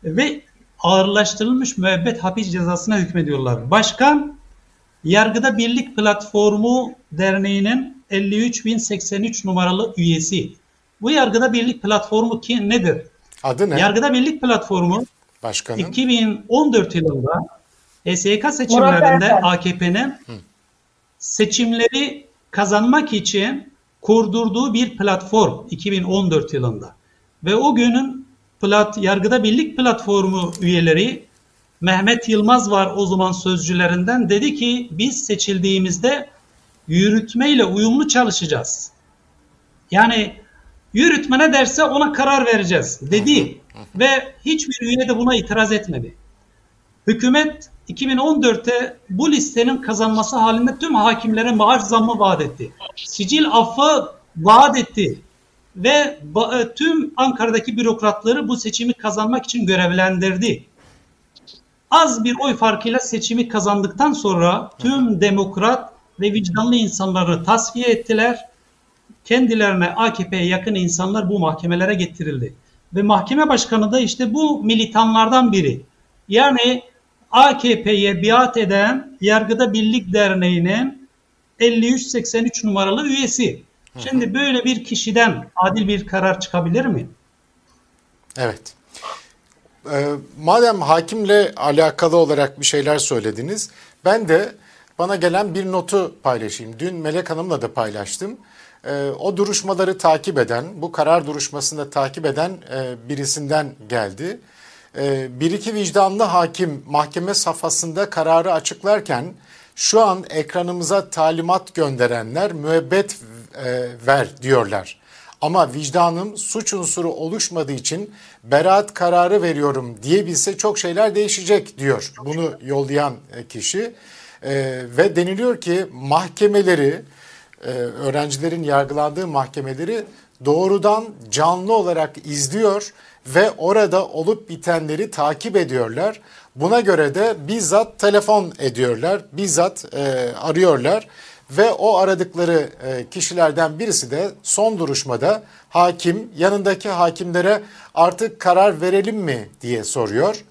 Ve ağırlaştırılmış müebbet hapis cezasına hükmediyorlar. Başkan, Yargıda Birlik Platformu Derneği'nin 53.083 numaralı üyesi. Bu Yargıda Birlik Platformu ki nedir? adı ne? Yargıda Birlik Platformu Başkanın. 2014 yılında HSYK seçimlerinde. AKP'nin seçimleri kazanmak için kurdurduğu bir platform 2014 yılında. Ve o günün plat, Yargıda Birlik Platformu üyeleri Mehmet Yılmaz var o zaman sözcülerinden dedi ki biz seçildiğimizde yürütmeyle uyumlu çalışacağız. Yani yürütme ne derse ona karar vereceğiz dedi ve hiçbir üye de buna itiraz etmedi. Hükümet 2014'te bu listenin kazanması halinde tüm hakimlere maaş zammı vaat etti. Sicil affı vaat etti. Ve tüm Ankara'daki bürokratları bu seçimi kazanmak için görevlendirdi. Az bir oy farkıyla seçimi kazandıktan sonra tüm demokrat ve vicdanlı insanları tasfiye ettiler. Kendilerine AKP'ye yakın insanlar bu mahkemelere getirildi. Ve mahkeme başkanı da işte bu militanlardan biri. Yani AKP'ye biat eden Yargıda Birlik Derneği'nin 53-83 numaralı üyesi. Şimdi böyle bir kişiden adil bir karar çıkabilir mi? Evet. Ee, madem hakimle alakalı olarak bir şeyler söylediniz, ben de bana gelen bir notu paylaşayım. Dün Melek Hanım'la da paylaştım. Ee, o duruşmaları takip eden, bu karar duruşmasında takip eden e, birisinden geldi. Ee, bir iki vicdanlı hakim mahkeme safhasında kararı açıklarken şu an ekranımıza talimat gönderenler müebbet e, ver diyorlar. Ama vicdanım suç unsuru oluşmadığı için beraat kararı veriyorum diyebilse çok şeyler değişecek diyor bunu yollayan e, kişi. E, ve deniliyor ki mahkemeleri, e, öğrencilerin yargılandığı mahkemeleri doğrudan canlı olarak izliyor ve orada olup bitenleri takip ediyorlar. Buna göre de bizzat telefon ediyorlar, bizzat e, arıyorlar ve o aradıkları e, kişilerden birisi de son duruşmada hakim yanındaki hakimlere artık karar verelim mi diye soruyor.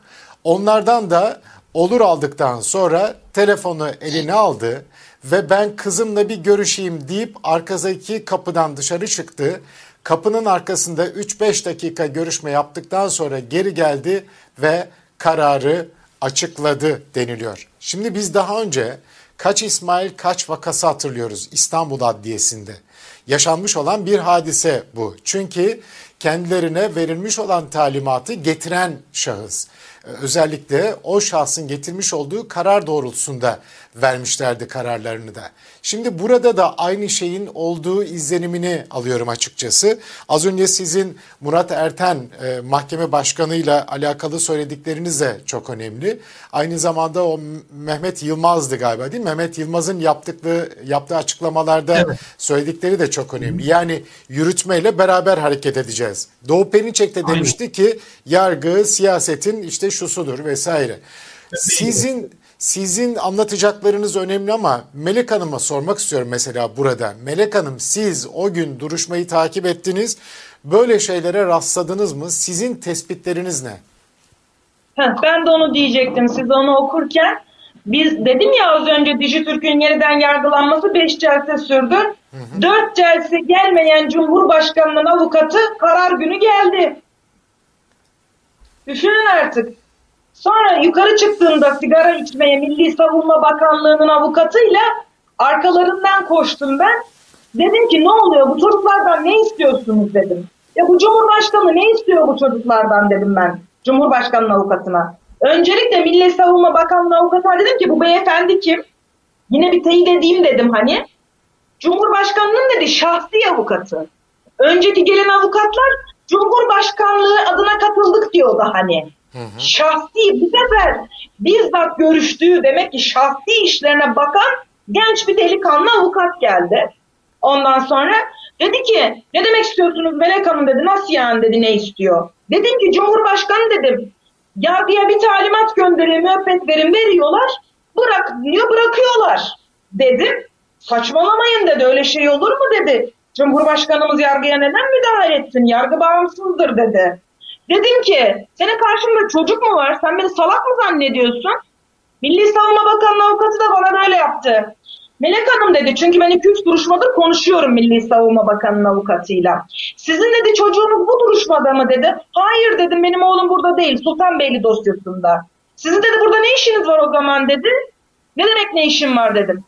Onlardan da olur aldıktan sonra telefonu eline aldı ve ben kızımla bir görüşeyim deyip arkadaki kapıdan dışarı çıktı. Kapının arkasında 3-5 dakika görüşme yaptıktan sonra geri geldi ve kararı açıkladı deniliyor. Şimdi biz daha önce Kaç İsmail Kaç vakası hatırlıyoruz İstanbul Adliyesi'nde. Yaşanmış olan bir hadise bu. Çünkü kendilerine verilmiş olan talimatı getiren şahıs. Özellikle o şahsın getirmiş olduğu karar doğrultusunda vermişlerdi kararlarını da. Şimdi burada da aynı şeyin olduğu izlenimini alıyorum açıkçası. Az önce sizin Murat Erten e, mahkeme başkanıyla alakalı söyledikleriniz de çok önemli. Aynı zamanda o Mehmet Yılmaz'dı galiba değil mi? Mehmet Yılmaz'ın yaptıkları yaptığı açıklamalarda evet. söyledikleri de çok önemli. Yani yürütmeyle beraber hareket edeceğiz. Doğu Perinçek de demişti Aynen. ki yargı siyasetin işte şusudur vesaire. Sizin sizin anlatacaklarınız önemli ama Melek Hanım'a sormak istiyorum mesela burada. Melek Hanım siz o gün duruşmayı takip ettiniz. Böyle şeylere rastladınız mı? Sizin tespitleriniz ne? ben de onu diyecektim. Siz onu okurken biz dedim ya az önce Dijitürk'ün yeniden yargılanması 5 celse sürdü. 4 celse gelmeyen Cumhurbaşkanı'nın avukatı karar günü geldi. Düşünün artık. Sonra yukarı çıktığında sigara içmeye Milli Savunma Bakanlığı'nın avukatıyla arkalarından koştum ben. Dedim ki ne oluyor bu çocuklardan ne istiyorsunuz dedim. Ya bu Cumhurbaşkanı ne istiyor bu çocuklardan dedim ben Cumhurbaşkanı'nın avukatına. Öncelikle Milli Savunma Bakanlığı avukatına dedim ki bu beyefendi kim? Yine bir teyit edeyim dedim hani. Cumhurbaşkanının dedi şahsi avukatı. Önceki gelen avukatlar Cumhurbaşkanlığı adına katıldık diyordu hani. Hı. Şahsi bu sefer bizzat görüştüğü demek ki şahsi işlerine bakan genç bir delikanlı avukat geldi. Ondan sonra dedi ki ne demek istiyorsunuz Melek Hanım dedi nasıl yani dedi ne istiyor. Dedim ki Cumhurbaşkanı dedim yargıya bir talimat gönderin müebbet verin veriyorlar bırak diyor bırakıyorlar dedim. Saçmalamayın dedi öyle şey olur mu dedi. Cumhurbaşkanımız yargıya neden müdahale etsin yargı bağımsızdır dedi. Dedim ki senin karşında çocuk mu var? Sen beni salak mı zannediyorsun? Milli Savunma Bakanlığı avukatı da bana böyle yaptı. Melek Hanım dedi çünkü ben 200 duruşmadır konuşuyorum Milli Savunma Bakanı'nın avukatıyla. Sizin dedi çocuğunuz bu duruşmada mı dedi. Hayır dedim benim oğlum burada değil Sultanbeyli dosyasında. Sizin dedi burada ne işiniz var o zaman dedi. Ne demek ne işim var dedim.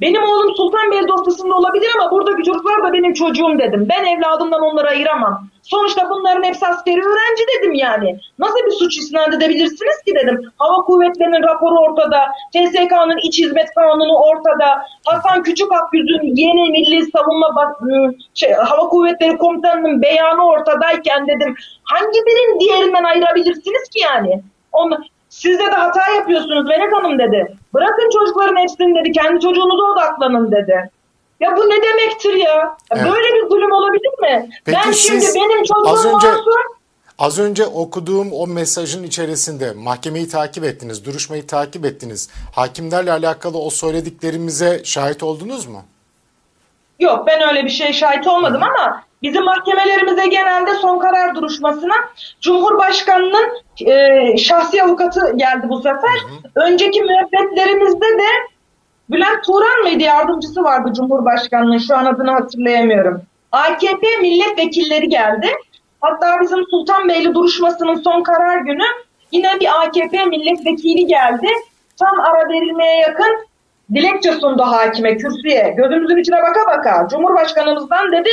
Benim oğlum Sultanbeyli dosyasında olabilir ama buradaki çocuklar da benim çocuğum dedim. Ben evladımdan onları ayıramam. Sonuçta bunların hepsi askeri öğrenci dedim yani. Nasıl bir suç isnat edebilirsiniz ki dedim. Hava kuvvetlerinin raporu ortada. TSK'nın iç hizmet kanunu ortada. Hasan Küçük Akgüz'ün yeni milli savunma ıı, şey, hava kuvvetleri komutanının beyanı ortadayken dedim. Hangi birini diğerinden ayırabilirsiniz ki yani? Onu, siz de hata yapıyorsunuz Melek Hanım dedi. Bırakın çocukların hepsini dedi. Kendi çocuğunuza odaklanın dedi. Ya bu ne demektir ya? evet. Böyle bir zulüm olabilir mi? Peki ben şimdi benim çocuğum az önce, masum. Az önce okuduğum o mesajın içerisinde mahkemeyi takip ettiniz, duruşmayı takip ettiniz. Hakimlerle alakalı o söylediklerimize şahit oldunuz mu? Yok ben öyle bir şey şahit olmadım ama bizim mahkemelerimize genelde son karar duruşmasına Cumhurbaşkanı'nın e, şahsi avukatı geldi bu sefer. Önceki müebbetlerimizde de Bülent Turan mıydı yardımcısı vardı Cumhurbaşkanı'nın şu an adını hatırlayamıyorum. AKP milletvekilleri geldi. Hatta bizim Sultanbeyli duruşmasının son karar günü yine bir AKP milletvekili geldi. Tam ara verilmeye yakın dilekçe sundu hakime, kürsüye. Gözümüzün içine baka baka. Cumhurbaşkanımızdan dedi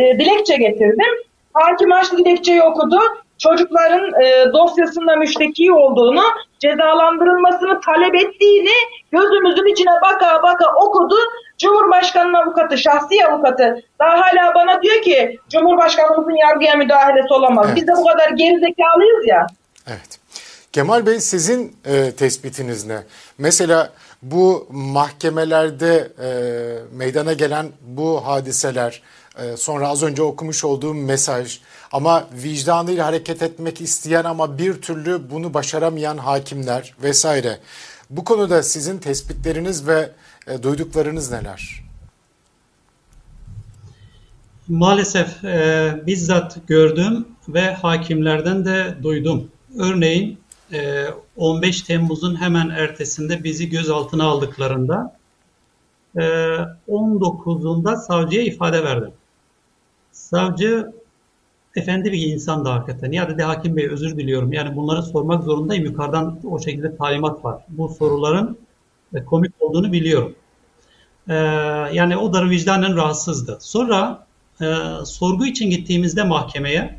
e, dilekçe getirdim. Hakim açtı dilekçeyi okudu. Çocukların e, dosyasında müşteki olduğunu, cezalandırılmasını talep ettiğini gözümüzün içine baka baka okudu. Cumhurbaşkanının avukatı, şahsi avukatı daha hala bana diyor ki Cumhurbaşkanımızın yargıya müdahalesi olamaz. Evet. Biz de bu kadar gerizekalıyız ya. Evet. Kemal Bey sizin e, tespitiniz ne? Mesela bu mahkemelerde e, meydana gelen bu hadiseler, sonra az önce okumuş olduğum mesaj ama vicdanıyla hareket etmek isteyen ama bir türlü bunu başaramayan hakimler vesaire. Bu konuda sizin tespitleriniz ve e, duyduklarınız neler? Maalesef e, bizzat gördüm ve hakimlerden de duydum. Örneğin e, 15 Temmuz'un hemen ertesinde bizi gözaltına aldıklarında e, 19'unda savcıya ifade verdim. Savcı efendi bir insan da hakikaten. Ya dedi hakim bey özür diliyorum. Yani bunları sormak zorundayım. Yukarıdan o şekilde talimat var. Bu soruların e, komik olduğunu biliyorum. E, yani o da vicdanen rahatsızdı. Sonra e, sorgu için gittiğimizde mahkemeye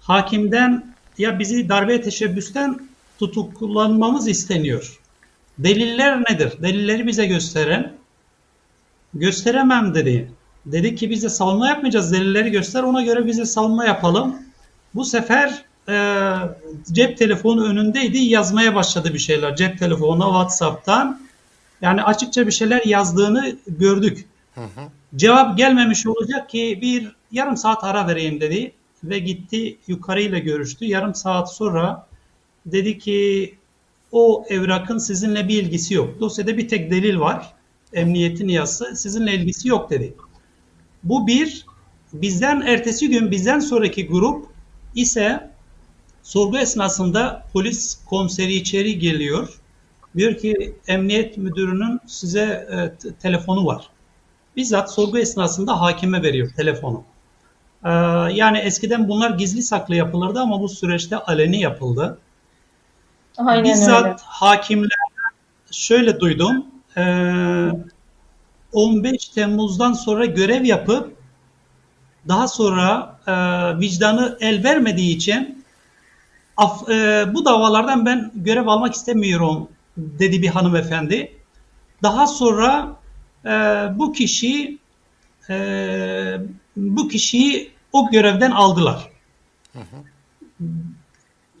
hakimden ya bizi darbe teşebbüsten tutuklanmamız isteniyor. Deliller nedir? Delilleri bize gösteren gösteremem dedi. Dedi ki bize savunma yapmayacağız. Delilleri göster ona göre bize savunma yapalım. Bu sefer e, cep telefonu önündeydi yazmaya başladı bir şeyler. Cep telefonu WhatsApp'tan yani açıkça bir şeyler yazdığını gördük. Cevap gelmemiş olacak ki bir yarım saat ara vereyim dedi ve gitti yukarıyla görüştü. Yarım saat sonra dedi ki o evrakın sizinle bir ilgisi yok. Dosyada bir tek delil var. Emniyetin yazısı sizinle ilgisi yok dedi. Bu bir. Bizden ertesi gün bizden sonraki grup ise sorgu esnasında polis komiseri içeri geliyor. Diyor ki emniyet müdürünün size e, telefonu var. Bizzat sorgu esnasında hakime veriyor telefonu. Ee, yani eskiden bunlar gizli saklı yapılırdı ama bu süreçte aleni yapıldı. Aynen Bizzat öyle. hakimlerden şöyle duydum. Ee, 15 Temmuz'dan sonra görev yapıp daha sonra e, vicdanı el vermediği için af, e, bu davalardan ben görev almak istemiyorum dedi bir hanımefendi. Daha sonra e, bu kişi e, bu kişiyi o görevden aldılar.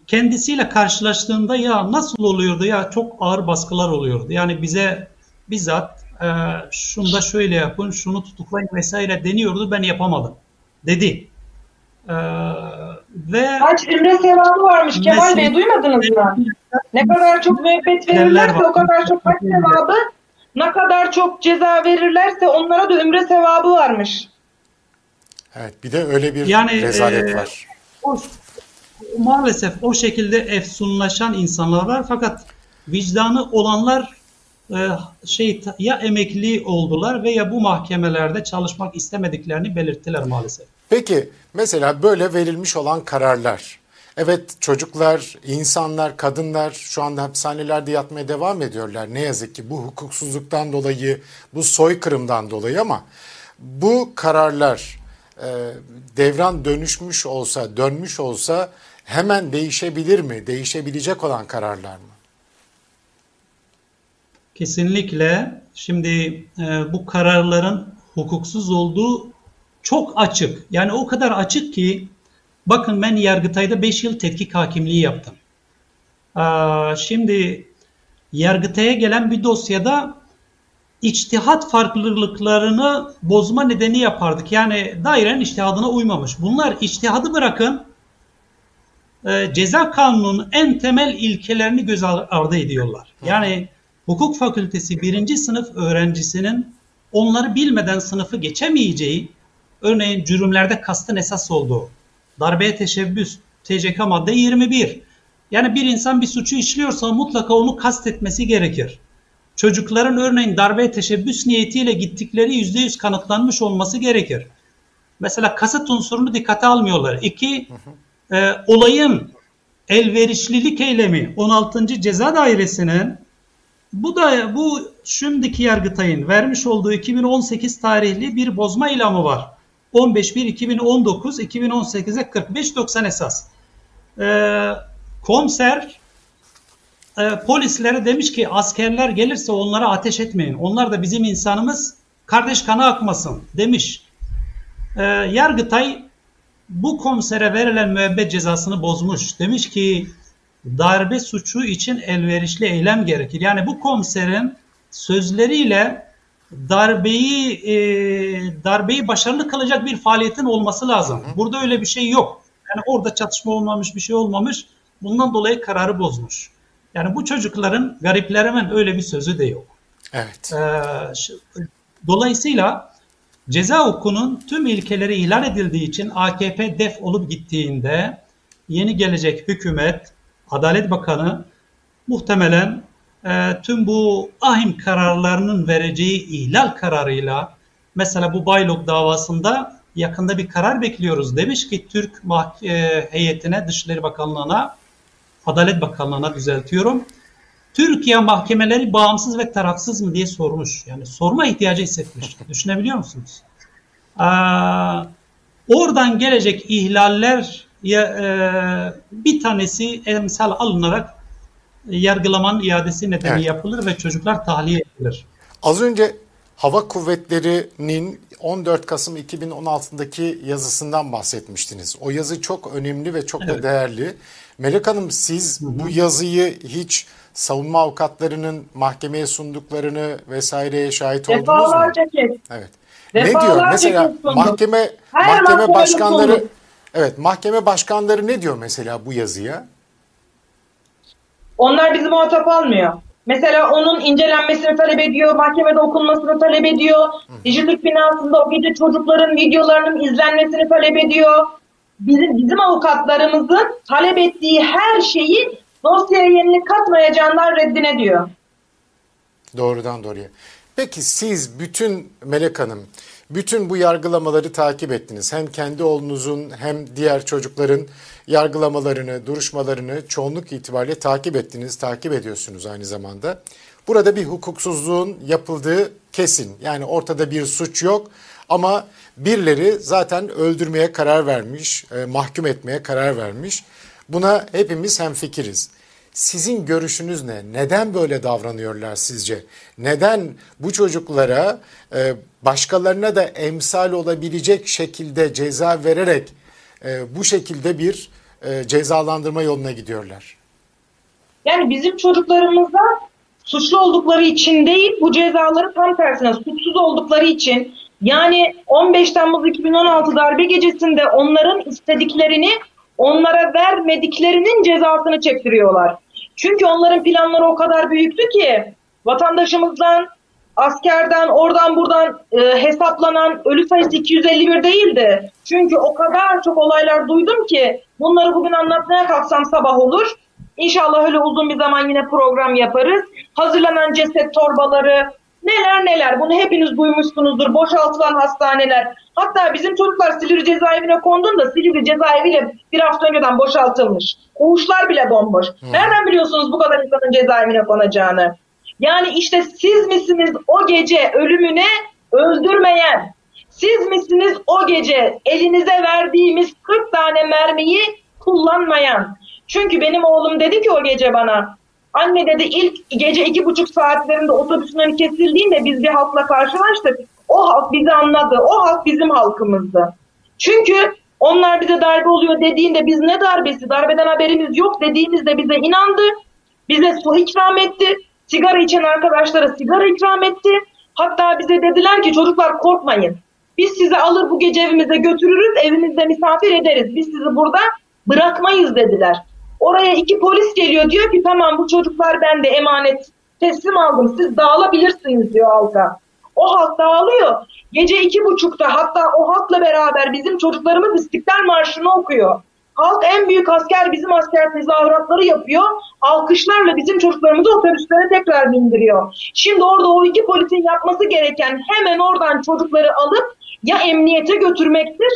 Kendisiyle karşılaştığında ya nasıl oluyordu ya çok ağır baskılar oluyordu. Yani bize bizzat e, şunu da şöyle yapın, şunu tutuklayın vesaire deniyordu ben yapamadım dedi. E, ve Kaç ümre sevabı varmış Kemal Mesela- Bey duymadınız mı? Ne kadar çok müebbet verirlerse o kadar çok hac sevabı, ne kadar çok ceza verirlerse onlara da ümre sevabı varmış. Evet bir de öyle bir Yani, rezalet e, var. o, maalesef o şekilde efsunlaşan insanlar var fakat vicdanı olanlar şey ya emekli oldular veya bu mahkemelerde çalışmak istemediklerini belirttiler maalesef. Peki mesela böyle verilmiş olan kararlar. Evet çocuklar, insanlar, kadınlar şu anda hapishanelerde yatmaya devam ediyorlar. Ne yazık ki bu hukuksuzluktan dolayı, bu soykırımdan dolayı ama bu kararlar e, devran dönüşmüş olsa, dönmüş olsa hemen değişebilir mi? Değişebilecek olan kararlar mı? Kesinlikle şimdi e, bu kararların hukuksuz olduğu çok açık. Yani o kadar açık ki bakın ben Yargıtay'da 5 yıl tetkik hakimliği yaptım. Aa, şimdi Yargıtay'a gelen bir dosyada içtihat farklılıklarını bozma nedeni yapardık. Yani dairenin içtihadına uymamış. Bunlar içtihadı bırakın e, ceza kanununun en temel ilkelerini göz ardı ediyorlar. Yani hukuk fakültesi birinci sınıf öğrencisinin onları bilmeden sınıfı geçemeyeceği, örneğin cürümlerde kastın esas olduğu, darbeye teşebbüs, TCK madde 21. Yani bir insan bir suçu işliyorsa mutlaka onu kastetmesi gerekir. Çocukların örneğin darbeye teşebbüs niyetiyle gittikleri %100 kanıtlanmış olması gerekir. Mesela kasıt unsurunu dikkate almıyorlar. İki, e, olayın elverişlilik eylemi 16. Ceza Dairesi'nin bu da bu şimdiki Yargıtay'ın vermiş olduğu 2018 tarihli bir bozma ilamı var. 15.1.2019 2018'e 45.90 esas. Ee, komiser e, polislere demiş ki askerler gelirse onlara ateş etmeyin. Onlar da bizim insanımız kardeş kanı akmasın demiş. Ee, Yargıtay bu komisere verilen müebbet cezasını bozmuş. Demiş ki darbe suçu için elverişli eylem gerekir. Yani bu komiserin sözleriyle darbeyi e, darbeyi başarılı kılacak bir faaliyetin olması lazım. Burada öyle bir şey yok. Yani orada çatışma olmamış, bir şey olmamış. Bundan dolayı kararı bozmuş. Yani bu çocukların garipler hemen öyle bir sözü de yok. Evet. Ee, dolayısıyla ceza hukukunun tüm ilkeleri ilan edildiği için AKP def olup gittiğinde yeni gelecek hükümet, Adalet Bakanı muhtemelen e, tüm bu ahim kararlarının vereceği ihlal kararıyla mesela bu Baylok davasında yakında bir karar bekliyoruz. Demiş ki Türk e, heyetine, Dışişleri Bakanlığı'na, Adalet Bakanlığı'na düzeltiyorum. Türkiye mahkemeleri bağımsız ve tarafsız mı diye sormuş. Yani sorma ihtiyacı hissetmiş. (laughs) Düşünebiliyor musunuz? Ee, oradan gelecek ihlaller ya, e, bir tanesi emsal alınarak yargılamanın iadesi nedeni evet. yapılır ve çocuklar tahliye edilir. Az önce Hava Kuvvetleri'nin 14 Kasım 2016'daki yazısından bahsetmiştiniz. O yazı çok önemli ve çok evet. da değerli. Melek Hanım siz Hı-hı. bu yazıyı hiç savunma avukatlarının mahkemeye sunduklarını vesaireye şahit oldunuz mu? Defalarca kez. Evet. ne diyor? Mesela mahkeme Her mahkeme başkanları Evet, mahkeme başkanları ne diyor mesela bu yazıya? Onlar bizi muhatap almıyor. Mesela onun incelenmesini talep ediyor, mahkemede okunmasını talep ediyor. Dijilik binasında o gece çocukların videolarının izlenmesini talep ediyor. Bizim, bizim avukatlarımızın talep ettiği her şeyi dosyaya yenilik katmayacağından reddine diyor. Doğrudan doğruya. Peki siz bütün Melek Hanım, bütün bu yargılamaları takip ettiniz. Hem kendi oğlunuzun hem diğer çocukların yargılamalarını, duruşmalarını çoğunluk itibariyle takip ettiniz, takip ediyorsunuz aynı zamanda. Burada bir hukuksuzluğun yapıldığı kesin. Yani ortada bir suç yok ama birileri zaten öldürmeye karar vermiş, e, mahkum etmeye karar vermiş. Buna hepimiz hemfikiriz. Sizin görüşünüz ne? Neden böyle davranıyorlar sizce? Neden bu çocuklara e, başkalarına da emsal olabilecek şekilde ceza vererek e, bu şekilde bir e, cezalandırma yoluna gidiyorlar? Yani bizim çocuklarımıza suçlu oldukları için değil bu cezaları tam tersine suçsuz oldukları için yani 15 Temmuz 2016 darbe gecesinde onların istediklerini onlara vermediklerinin cezasını çektiriyorlar. Çünkü onların planları o kadar büyüktü ki vatandaşımızdan, askerden, oradan buradan e, hesaplanan ölü sayısı 251 değildi. Çünkü o kadar çok olaylar duydum ki bunları bugün anlatmaya kalksam sabah olur. İnşallah öyle uzun bir zaman yine program yaparız. Hazırlanan ceset torbaları, neler neler bunu hepiniz duymuşsunuzdur. Boşaltılan hastaneler. Hatta bizim çocuklar Silivri cezaevine konduğunda Silivri cezaeviyle bir hafta önceden boşaltılmış. Koğuşlar bile bomboş. Hmm. Nereden biliyorsunuz bu kadar insanın cezaevine konacağını? Yani işte siz misiniz o gece ölümüne öldürmeyen? Siz misiniz o gece elinize verdiğimiz 40 tane mermiyi kullanmayan? Çünkü benim oğlum dedi ki o gece bana Anne dedi ilk gece iki buçuk saatlerinde otobüsün kesildiğinde biz bir halkla karşılaştık. O halk bizi anladı. O halk bizim halkımızdı. Çünkü onlar bize darbe oluyor dediğinde biz ne darbesi, darbeden haberimiz yok dediğimizde bize inandı. Bize su ikram etti. Sigara içen arkadaşlara sigara ikram etti. Hatta bize dediler ki çocuklar korkmayın. Biz sizi alır bu gece evimize götürürüz, evimizde misafir ederiz. Biz sizi burada Bırakmayız dediler. Oraya iki polis geliyor diyor ki tamam bu çocuklar bende emanet teslim aldım siz dağılabilirsiniz diyor halka. O halk dağılıyor. Gece iki buçukta hatta o halkla beraber bizim çocuklarımız İstiklal Marşı'nı okuyor. Halk en büyük asker bizim asker tezahüratları yapıyor. Alkışlarla bizim çocuklarımızı otobüslere tekrar bindiriyor. Şimdi orada o iki polisin yapması gereken hemen oradan çocukları alıp ya emniyete götürmektir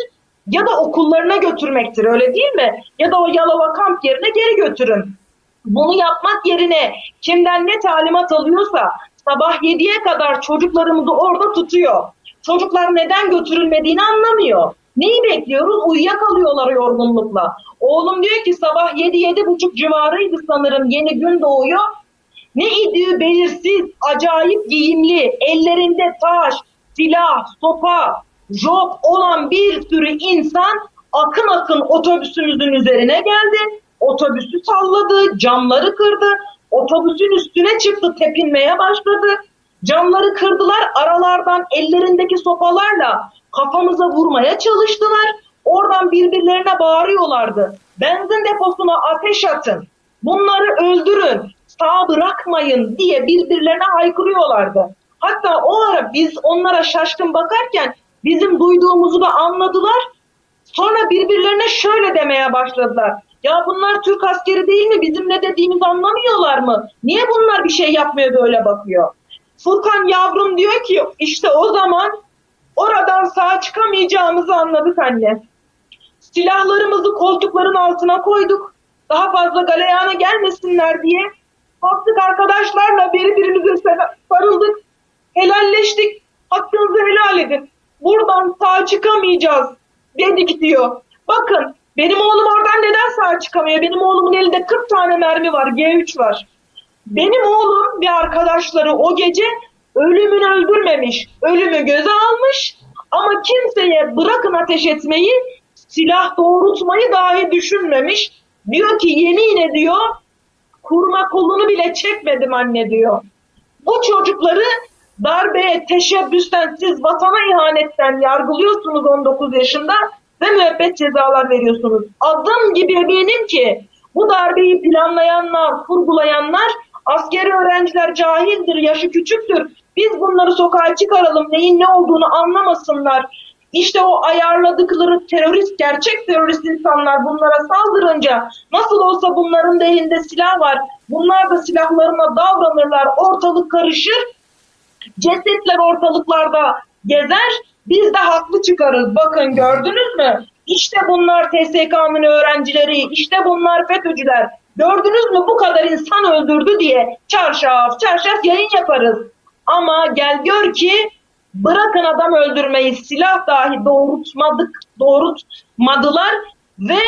ya da okullarına götürmektir öyle değil mi? Ya da o Yalova kamp yerine geri götürün. Bunu yapmak yerine kimden ne talimat alıyorsa sabah 7'ye kadar çocuklarımızı orada tutuyor. Çocuklar neden götürülmediğini anlamıyor. Neyi bekliyoruz? Uyuyakalıyorlar yorgunlukla. Oğlum diyor ki sabah 7-7.30 civarıydı sanırım yeni gün doğuyor. Ne idüğü belirsiz, acayip giyimli, ellerinde taş, silah, sopa, job olan bir sürü insan akın akın otobüsümüzün üzerine geldi. Otobüsü salladı, camları kırdı. Otobüsün üstüne çıktı, tepinmeye başladı. Camları kırdılar, aralardan ellerindeki sopalarla kafamıza vurmaya çalıştılar. Oradan birbirlerine bağırıyorlardı. Benzin deposuna ateş atın. Bunları öldürün. Sağ bırakmayın diye birbirlerine haykırıyorlardı. Hatta o ara biz onlara şaşkın bakarken bizim duyduğumuzu da anladılar. Sonra birbirlerine şöyle demeye başladılar. Ya bunlar Türk askeri değil mi? Bizim ne dediğimizi anlamıyorlar mı? Niye bunlar bir şey yapmıyor böyle bakıyor? Furkan yavrum diyor ki işte o zaman oradan sağ çıkamayacağımızı anladık anne. Silahlarımızı koltukların altına koyduk. Daha fazla galeyana gelmesinler diye. Baktık arkadaşlarla birbirimize sarıldık. Helalleştik. Hakkınızı helal edin. Buradan sağ çıkamayacağız dedik diyor. Bakın benim oğlum oradan neden sağ çıkamıyor? Benim oğlumun elinde 40 tane mermi var. G3 var. Benim oğlum ve arkadaşları o gece ölümünü öldürmemiş. Ölümü göze almış. Ama kimseye bırakın ateş etmeyi, silah doğrultmayı dahi düşünmemiş. Diyor ki yemin ediyor kurma kolunu bile çekmedim anne diyor. Bu çocukları darbeye teşebbüsten siz vatana ihanetten yargılıyorsunuz 19 yaşında ve müebbet cezalar veriyorsunuz. Adım gibi eminim ki bu darbeyi planlayanlar, kurgulayanlar askeri öğrenciler cahildir, yaşı küçüktür. Biz bunları sokağa çıkaralım, neyin ne olduğunu anlamasınlar. İşte o ayarladıkları terörist, gerçek terörist insanlar bunlara saldırınca nasıl olsa bunların elinde silah var. Bunlar da silahlarına davranırlar, ortalık karışır. Cesetler ortalıklarda gezer, biz de haklı çıkarız. Bakın gördünüz mü? İşte bunlar TSK'nın öğrencileri, işte bunlar FETÖ'cüler. Gördünüz mü bu kadar insan öldürdü diye çarşaf çarşaf yayın yaparız. Ama gel gör ki bırakın adam öldürmeyi silah dahi doğrultmadık, doğrultmadılar ve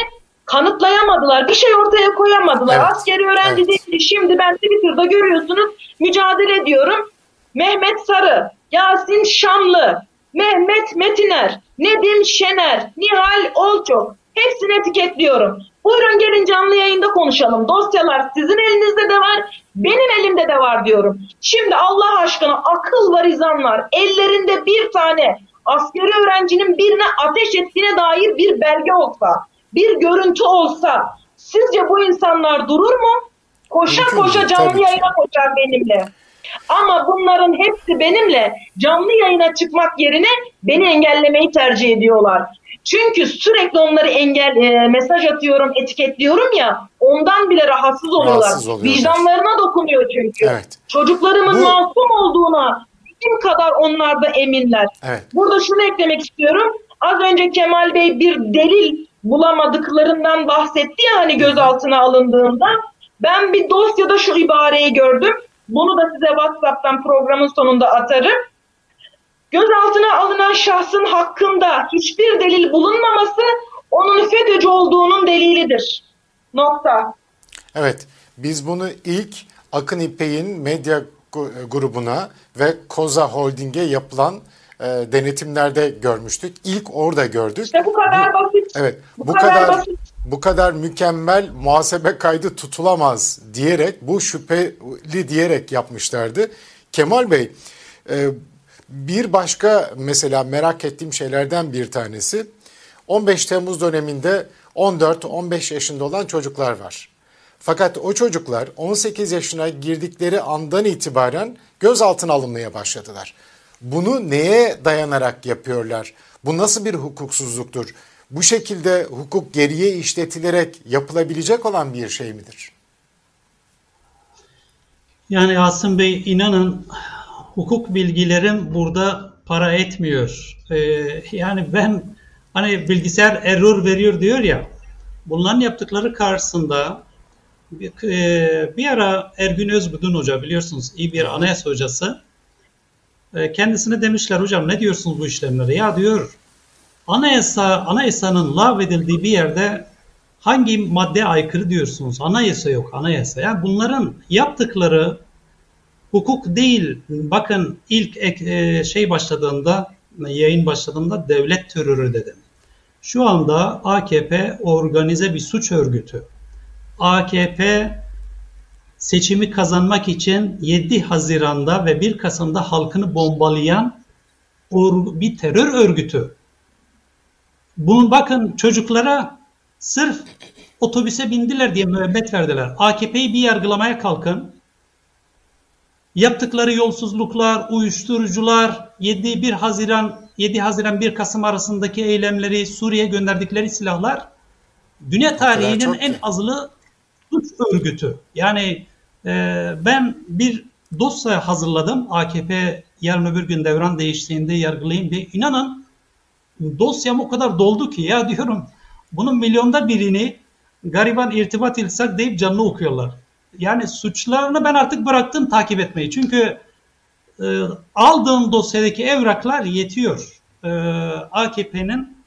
kanıtlayamadılar. Bir şey ortaya koyamadılar. Evet. Askeri öğrenci evet. değil. Şimdi ben Twitter'da görüyorsunuz mücadele ediyorum. Mehmet Sarı, Yasin Şamlı, Mehmet Metiner, Nedim Şener, Nihal Olçok hepsini etiketliyorum. Buyurun gelin canlı yayında konuşalım. Dosyalar sizin elinizde de var, benim elimde de var diyorum. Şimdi Allah aşkına akıl var izan var. Ellerinde bir tane askeri öğrencinin birine ateş ettiğine dair bir belge olsa, bir görüntü olsa sizce bu insanlar durur mu? Koşa Mümkün koşa canlı yayına koşar benimle. Ama bunların hepsi benimle canlı yayına çıkmak yerine beni engellemeyi tercih ediyorlar. Çünkü sürekli onları engel e, mesaj atıyorum, etiketliyorum ya. Ondan bile rahatsız oluyorlar. Rahatsız Vicdanlarına dokunuyor çünkü. Evet. Çocuklarımın Bu... masum olduğuna kim kadar onlar da eminler. Evet. Burada şunu eklemek istiyorum. Az önce Kemal Bey bir delil bulamadıklarından bahsetti ya hani gözaltına alındığında. Ben bir dosyada şu ibareyi gördüm. Bunu da size WhatsApp'tan programın sonunda atarım. Gözaltına alınan şahsın hakkında hiçbir delil bulunmaması onun FETÖ'cü olduğunun delilidir. Nokta. Evet, biz bunu ilk Akın İpek'in medya grubuna ve Koza Holding'e yapılan e, denetimlerde görmüştük. İlk orada gördük. İşte bu kadar bu, basit. Evet, bu, bu kadar, kadar basit. Bu kadar mükemmel muhasebe kaydı tutulamaz diyerek, bu şüpheli diyerek yapmışlardı. Kemal Bey, e, bir başka mesela merak ettiğim şeylerden bir tanesi 15 Temmuz döneminde 14-15 yaşında olan çocuklar var. Fakat o çocuklar 18 yaşına girdikleri andan itibaren gözaltına alınmaya başladılar. Bunu neye dayanarak yapıyorlar? Bu nasıl bir hukuksuzluktur? Bu şekilde hukuk geriye işletilerek yapılabilecek olan bir şey midir? Yani Asım Bey inanın hukuk bilgilerim burada para etmiyor. Ee, yani ben hani bilgisayar error veriyor diyor ya bunların yaptıkları karşısında bir, e, bir ara Ergün Özbudun Hoca biliyorsunuz iyi bir anayasa hocası e, kendisine demişler hocam ne diyorsunuz bu işlemlere? Ya diyor anayasa anayasanın lağvedildiği bir yerde hangi madde aykırı diyorsunuz? Anayasa yok anayasa. Yani bunların yaptıkları hukuk değil. Bakın ilk e, şey başladığında yayın başladığında devlet terörü dedim. Şu anda AKP organize bir suç örgütü. AKP seçimi kazanmak için 7 Haziran'da ve 1 Kasım'da halkını bombalayan bir terör örgütü. Bunun bakın çocuklara sırf otobüse bindiler diye müebbet verdiler. AKP'yi bir yargılamaya kalkın. Yaptıkları yolsuzluklar, uyuşturucular, 7 1 Haziran 7 Haziran 1 Kasım arasındaki eylemleri, Suriye gönderdikleri silahlar dünya tarihinin en azılı suç örgütü. Yani e, ben bir dosya hazırladım. AKP yarın öbür gün devran değiştiğinde yargılayayım diye. İnanın dosyam o kadar doldu ki ya diyorum bunun milyonda birini gariban irtibat ilsak deyip canlı okuyorlar. Yani suçlarını ben artık bıraktım takip etmeyi. Çünkü e, aldığım dosyadaki evraklar yetiyor. E, AKP'nin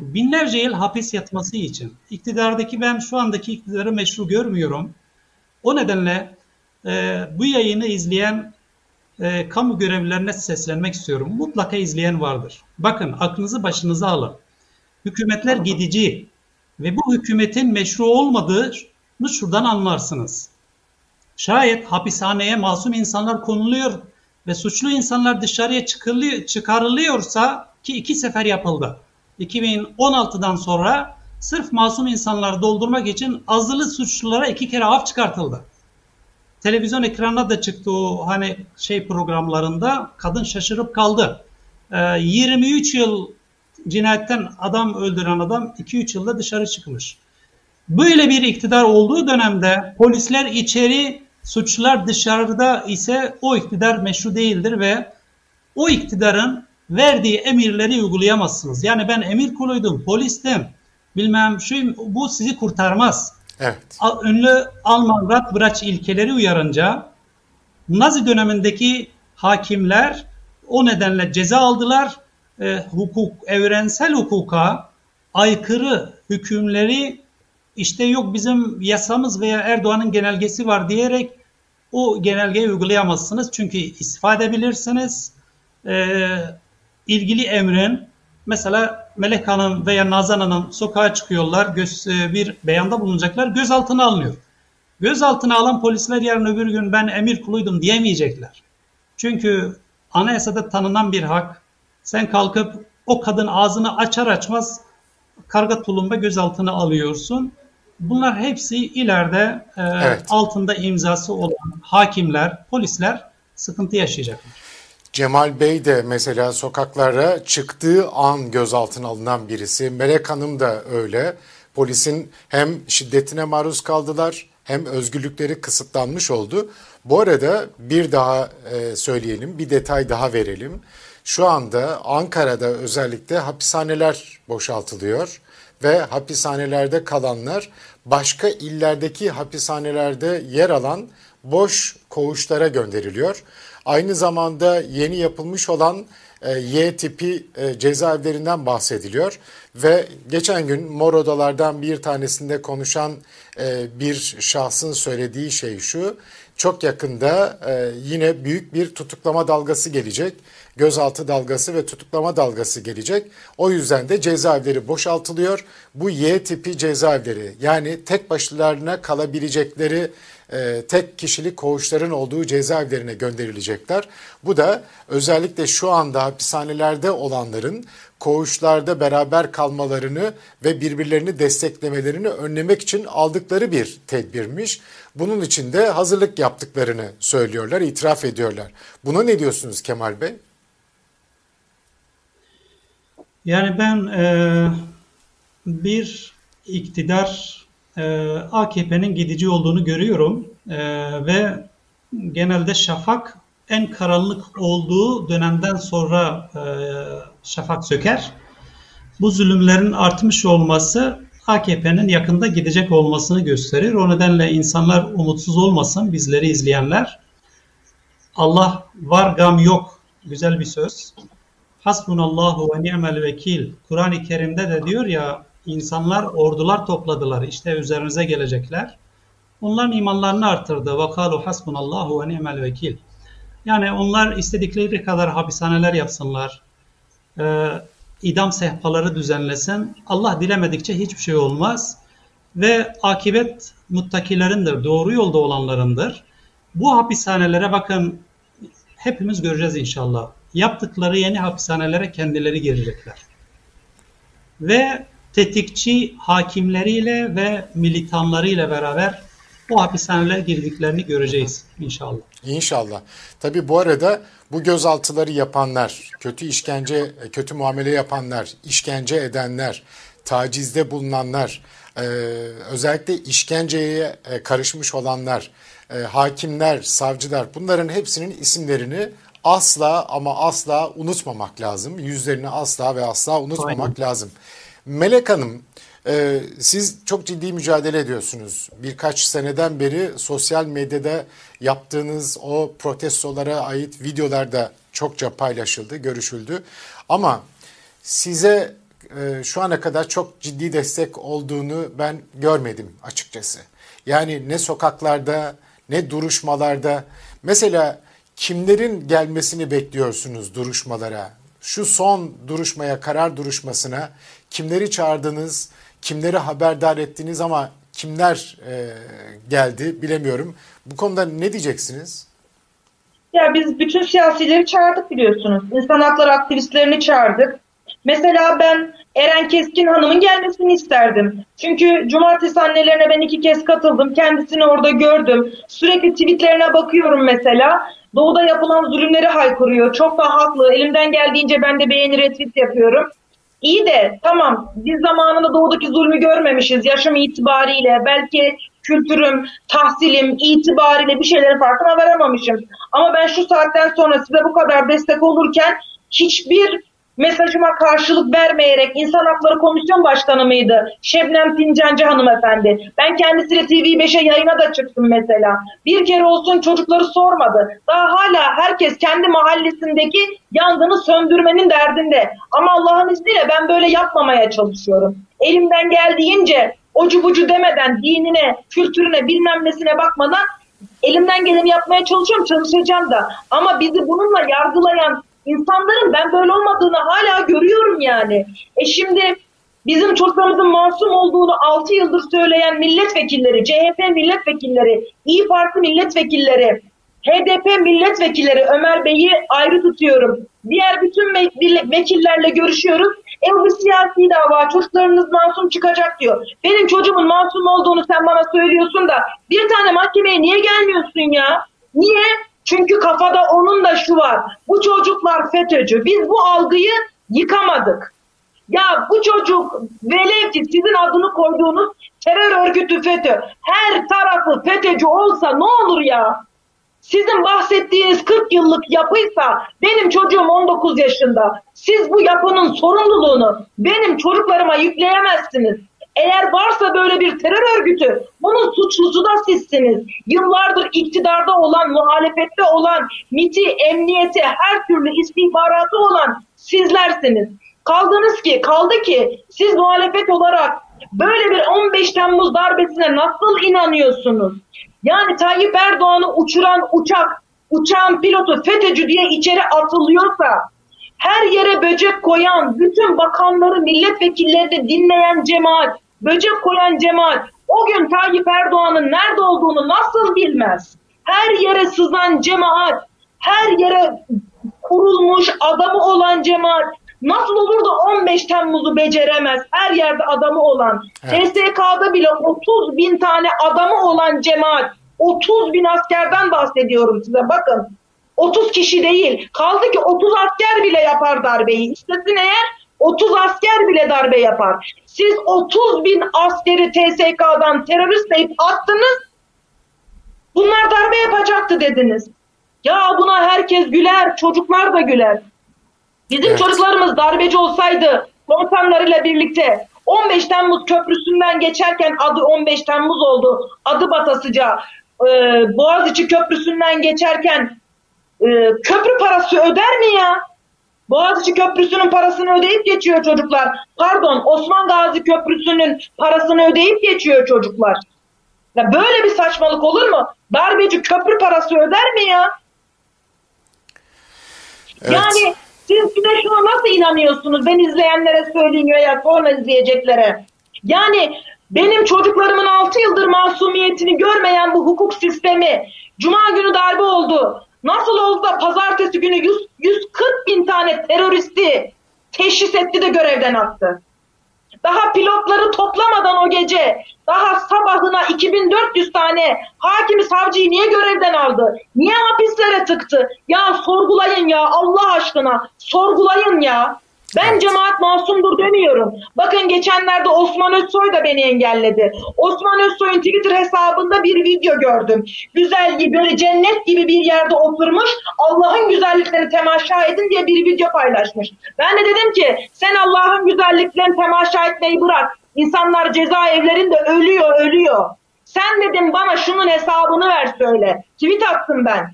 binlerce yıl hapis yatması için. İktidardaki ben şu andaki iktidarı meşru görmüyorum. O nedenle e, bu yayını izleyen e, kamu görevlilerine seslenmek istiyorum. Mutlaka izleyen vardır. Bakın aklınızı başınıza alın. Hükümetler gidici ve bu hükümetin meşru olmadığını şuradan anlarsınız. Şayet hapishaneye masum insanlar konuluyor ve suçlu insanlar dışarıya çıkarılıyorsa ki iki sefer yapıldı. 2016'dan sonra sırf masum insanları doldurmak için azılı suçlulara iki kere af çıkartıldı. Televizyon ekranına da çıktı o hani şey programlarında kadın şaşırıp kaldı. Ee, 23 yıl cinayetten adam öldüren adam 2-3 yılda dışarı çıkmış. Böyle bir iktidar olduğu dönemde polisler içeri, suçlular dışarıda ise o iktidar meşru değildir ve o iktidarın verdiği emirleri uygulayamazsınız. Yani ben emir kuluydum, polistim, bilmem şu bu sizi kurtarmaz. Evet. Ünlü Alman Radbraç ilkeleri uyarınca Nazi dönemindeki hakimler o nedenle ceza aldılar. E, hukuk, evrensel hukuka aykırı hükümleri işte yok bizim yasamız veya Erdoğan'ın genelgesi var diyerek o genelgeyi uygulayamazsınız. Çünkü istifade edebilirsiniz. E, ilgili emrin mesela Melek Hanım veya Nazan Hanım sokağa çıkıyorlar göz, e, bir beyanda bulunacaklar gözaltına alınıyor. Gözaltına alan polisler yarın öbür gün ben emir kuluydum diyemeyecekler. Çünkü anayasada tanınan bir hak. Sen kalkıp o kadın ağzını açar açmaz karga tulumba gözaltına alıyorsun. Bunlar hepsi ileride e, evet. altında imzası olan hakimler, polisler sıkıntı yaşayacaklar. Cemal Bey de mesela sokaklara çıktığı an gözaltına alınan birisi. Melek Hanım da öyle. Polisin hem şiddetine maruz kaldılar hem özgürlükleri kısıtlanmış oldu. Bu arada bir daha e, söyleyelim, bir detay daha verelim. Şu anda Ankara'da özellikle hapishaneler boşaltılıyor ve hapishanelerde kalanlar başka illerdeki hapishanelerde yer alan boş koğuşlara gönderiliyor. Aynı zamanda yeni yapılmış olan e, Y tipi e, cezaevlerinden bahsediliyor ve geçen gün mor odalardan bir tanesinde konuşan e, bir şahsın söylediği şey şu çok yakında yine büyük bir tutuklama dalgası gelecek gözaltı dalgası ve tutuklama dalgası gelecek. O yüzden de cezaevleri boşaltılıyor. Bu Y tipi cezaevleri yani tek başlarına kalabilecekleri e, tek kişilik koğuşların olduğu cezaevlerine gönderilecekler. Bu da özellikle şu anda hapishanelerde olanların koğuşlarda beraber kalmalarını ve birbirlerini desteklemelerini önlemek için aldıkları bir tedbirmiş. Bunun için de hazırlık yaptıklarını söylüyorlar, itiraf ediyorlar. Buna ne diyorsunuz Kemal Bey? Yani ben e, bir iktidar AKP'nin gidici olduğunu görüyorum e, ve genelde şafak en karanlık olduğu dönemden sonra e, şafak söker. Bu zulümlerin artmış olması AKP'nin yakında gidecek olmasını gösterir. O nedenle insanlar umutsuz olmasın bizleri izleyenler. Allah var gam yok güzel bir söz. Hasbunallahu ve ni'mel vekil. Kur'an-ı Kerim'de de diyor ya insanlar ordular topladılar işte üzerinize gelecekler. Onların imanlarını artırdı. Vakalu hasbunallahu ve ni'mel vekil. Yani onlar istedikleri kadar hapishaneler yapsınlar. Ee, idam sehpaları düzenlesin. Allah dilemedikçe hiçbir şey olmaz. Ve akibet muttakilerindir, doğru yolda olanlarındır. Bu hapishanelere bakın hepimiz göreceğiz inşallah. Yaptıkları yeni hapishanelere kendileri girecekler. Ve tetikçi hakimleriyle ve militanlarıyla beraber o hapishanelere girdiklerini göreceğiz inşallah. İnşallah. Tabi bu arada bu gözaltıları yapanlar, kötü işkence, kötü muamele yapanlar, işkence edenler, tacizde bulunanlar, özellikle işkenceye karışmış olanlar, hakimler, savcılar bunların hepsinin isimlerini asla ama asla unutmamak lazım. Yüzlerini asla ve asla unutmamak Aynen. lazım. Melek Hanım, e, siz çok ciddi mücadele ediyorsunuz. Birkaç seneden beri sosyal medyada yaptığınız o protestolara ait videolar da çokça paylaşıldı, görüşüldü. Ama size e, şu ana kadar çok ciddi destek olduğunu ben görmedim açıkçası. Yani ne sokaklarda ne duruşmalarda. Mesela kimlerin gelmesini bekliyorsunuz duruşmalara? Şu son duruşmaya, karar duruşmasına kimleri çağırdınız, kimleri haberdar ettiniz ama kimler e, geldi bilemiyorum. Bu konuda ne diyeceksiniz? Ya biz bütün siyasileri çağırdık biliyorsunuz. İnsan hakları aktivistlerini çağırdık. Mesela ben Eren Keskin Hanım'ın gelmesini isterdim. Çünkü cumartesi annelerine ben iki kez katıldım. Kendisini orada gördüm. Sürekli tweetlerine bakıyorum mesela. Doğuda yapılan zulümleri haykırıyor. Çok da haklı. Elimden geldiğince ben de beğeni retweet yapıyorum. İyi de tamam biz zamanında doğudaki zulmü görmemişiz. Yaşım itibariyle belki kültürüm, tahsilim itibariyle bir şeylerin farkına varamamışım. Ama ben şu saatten sonra size bu kadar destek olurken hiçbir mesajıma karşılık vermeyerek insan hakları komisyon başkanı mıydı? Şebnem Fincancı hanımefendi. Ben kendisiyle TV5'e yayına da çıktım mesela. Bir kere olsun çocukları sormadı. Daha hala herkes kendi mahallesindeki yangını söndürmenin derdinde. Ama Allah'ın izniyle ben böyle yapmamaya çalışıyorum. Elimden geldiğince ocu bucu demeden dinine, kültürüne, bilmem nesine bakmadan elimden geleni yapmaya çalışıyorum, çalışacağım da. Ama bizi bununla yargılayan insanların ben böyle olmadığını hala görüyorum yani. E şimdi bizim çocuklarımızın masum olduğunu 6 yıldır söyleyen milletvekilleri, CHP milletvekilleri, İyi Parti milletvekilleri, HDP milletvekilleri Ömer Bey'i ayrı tutuyorum. Diğer bütün vekillerle görüşüyoruz. E bu siyasi dava çocuklarınız masum çıkacak diyor. Benim çocuğumun masum olduğunu sen bana söylüyorsun da bir tane mahkemeye niye gelmiyorsun ya? Niye? Çünkü kafada onun da şu var. Bu çocuklar FETÖ'cü. Biz bu algıyı yıkamadık. Ya bu çocuk velev ki sizin adını koyduğunuz terör örgütü FETÖ. Her tarafı FETÖ'cü olsa ne olur ya? Sizin bahsettiğiniz 40 yıllık yapıysa benim çocuğum 19 yaşında. Siz bu yapının sorumluluğunu benim çocuklarıma yükleyemezsiniz. Eğer varsa böyle bir terör örgütü bunun suçlusu da sizsiniz. Yıllardır iktidarda olan, muhalefette olan, MIT'i, emniyeti, her türlü istihbaratı olan sizlersiniz. Kaldınız ki, kaldı ki siz muhalefet olarak böyle bir 15 Temmuz darbesine nasıl inanıyorsunuz? Yani Tayyip Erdoğan'ı uçuran uçak, uçağın pilotu FETÖ'cü diye içeri atılıyorsa her yere böcek koyan, bütün bakanları, milletvekillerini dinleyen cemaat, böcek koyan cemaat o o gün Tayyip Erdoğan'ın nerede olduğunu nasıl bilmez? Her yere sızan cemaat, her yere kurulmuş adamı olan cemaat nasıl olur da 15 Temmuz'u beceremez? Her yerde adamı olan, Evet. TSK'da bile 30 bin tane adamı olan cemaat, 30 bin askerden bahsediyorum size bakın. 30 kişi değil. Kaldı ki 30 asker bile yapar darbeyi. İstesin eğer 30 asker bile darbe yapar. Siz 30 bin askeri TSK'dan terörist deyip attınız. Bunlar darbe yapacaktı dediniz. Ya buna herkes güler, çocuklar da güler. Bizim Evet. çocuklarımız darbeci olsaydı komutanlarıyla birlikte 15 Temmuz köprüsünden geçerken adı 15 Temmuz oldu. Adı batasıca. Ee, Boğaziçi Köprüsü'nden geçerken e, köprü parası öder mi ya? Boğaziçi Köprüsü'nün parasını ödeyip geçiyor çocuklar. Pardon Osman Gazi Köprüsü'nün parasını ödeyip geçiyor çocuklar. Ya böyle bir saçmalık olur mu? Darbeci köprü parası öder mi ya? Evet. Yani siz bize şuna nasıl inanıyorsunuz? Ben izleyenlere söyleyeyim ya sonra izleyeceklere. Yani benim çocuklarımın 6 yıldır masumiyetini görmeyen bu hukuk sistemi Cuma günü darbe oldu. Nasıl oldu da pazartesi günü 100, 140 bin tane teröristi teşhis etti de görevden attı. Daha pilotları toplamadan o gece daha sabahına 2400 tane hakimi savcıyı niye görevden aldı? Niye hapislere tıktı? Ya sorgulayın ya Allah aşkına sorgulayın ya. Ben Evet. cemaat masumdur demiyorum. Bakın geçenlerde Osman Özsoy da beni engelledi. Osman Özsoy'un Twitter hesabında bir video gördüm. Güzel gibi böyle cennet gibi bir yerde oturmuş Allah'ın güzelliklerini temaşa edin diye bir video paylaşmış. Ben de dedim ki sen Allah'ın güzelliklerini temaşa etmeyi bırak. İnsanlar cezaevlerinde ölüyor ölüyor. Sen dedim bana şunun hesabını ver söyle. Tweet attım ben.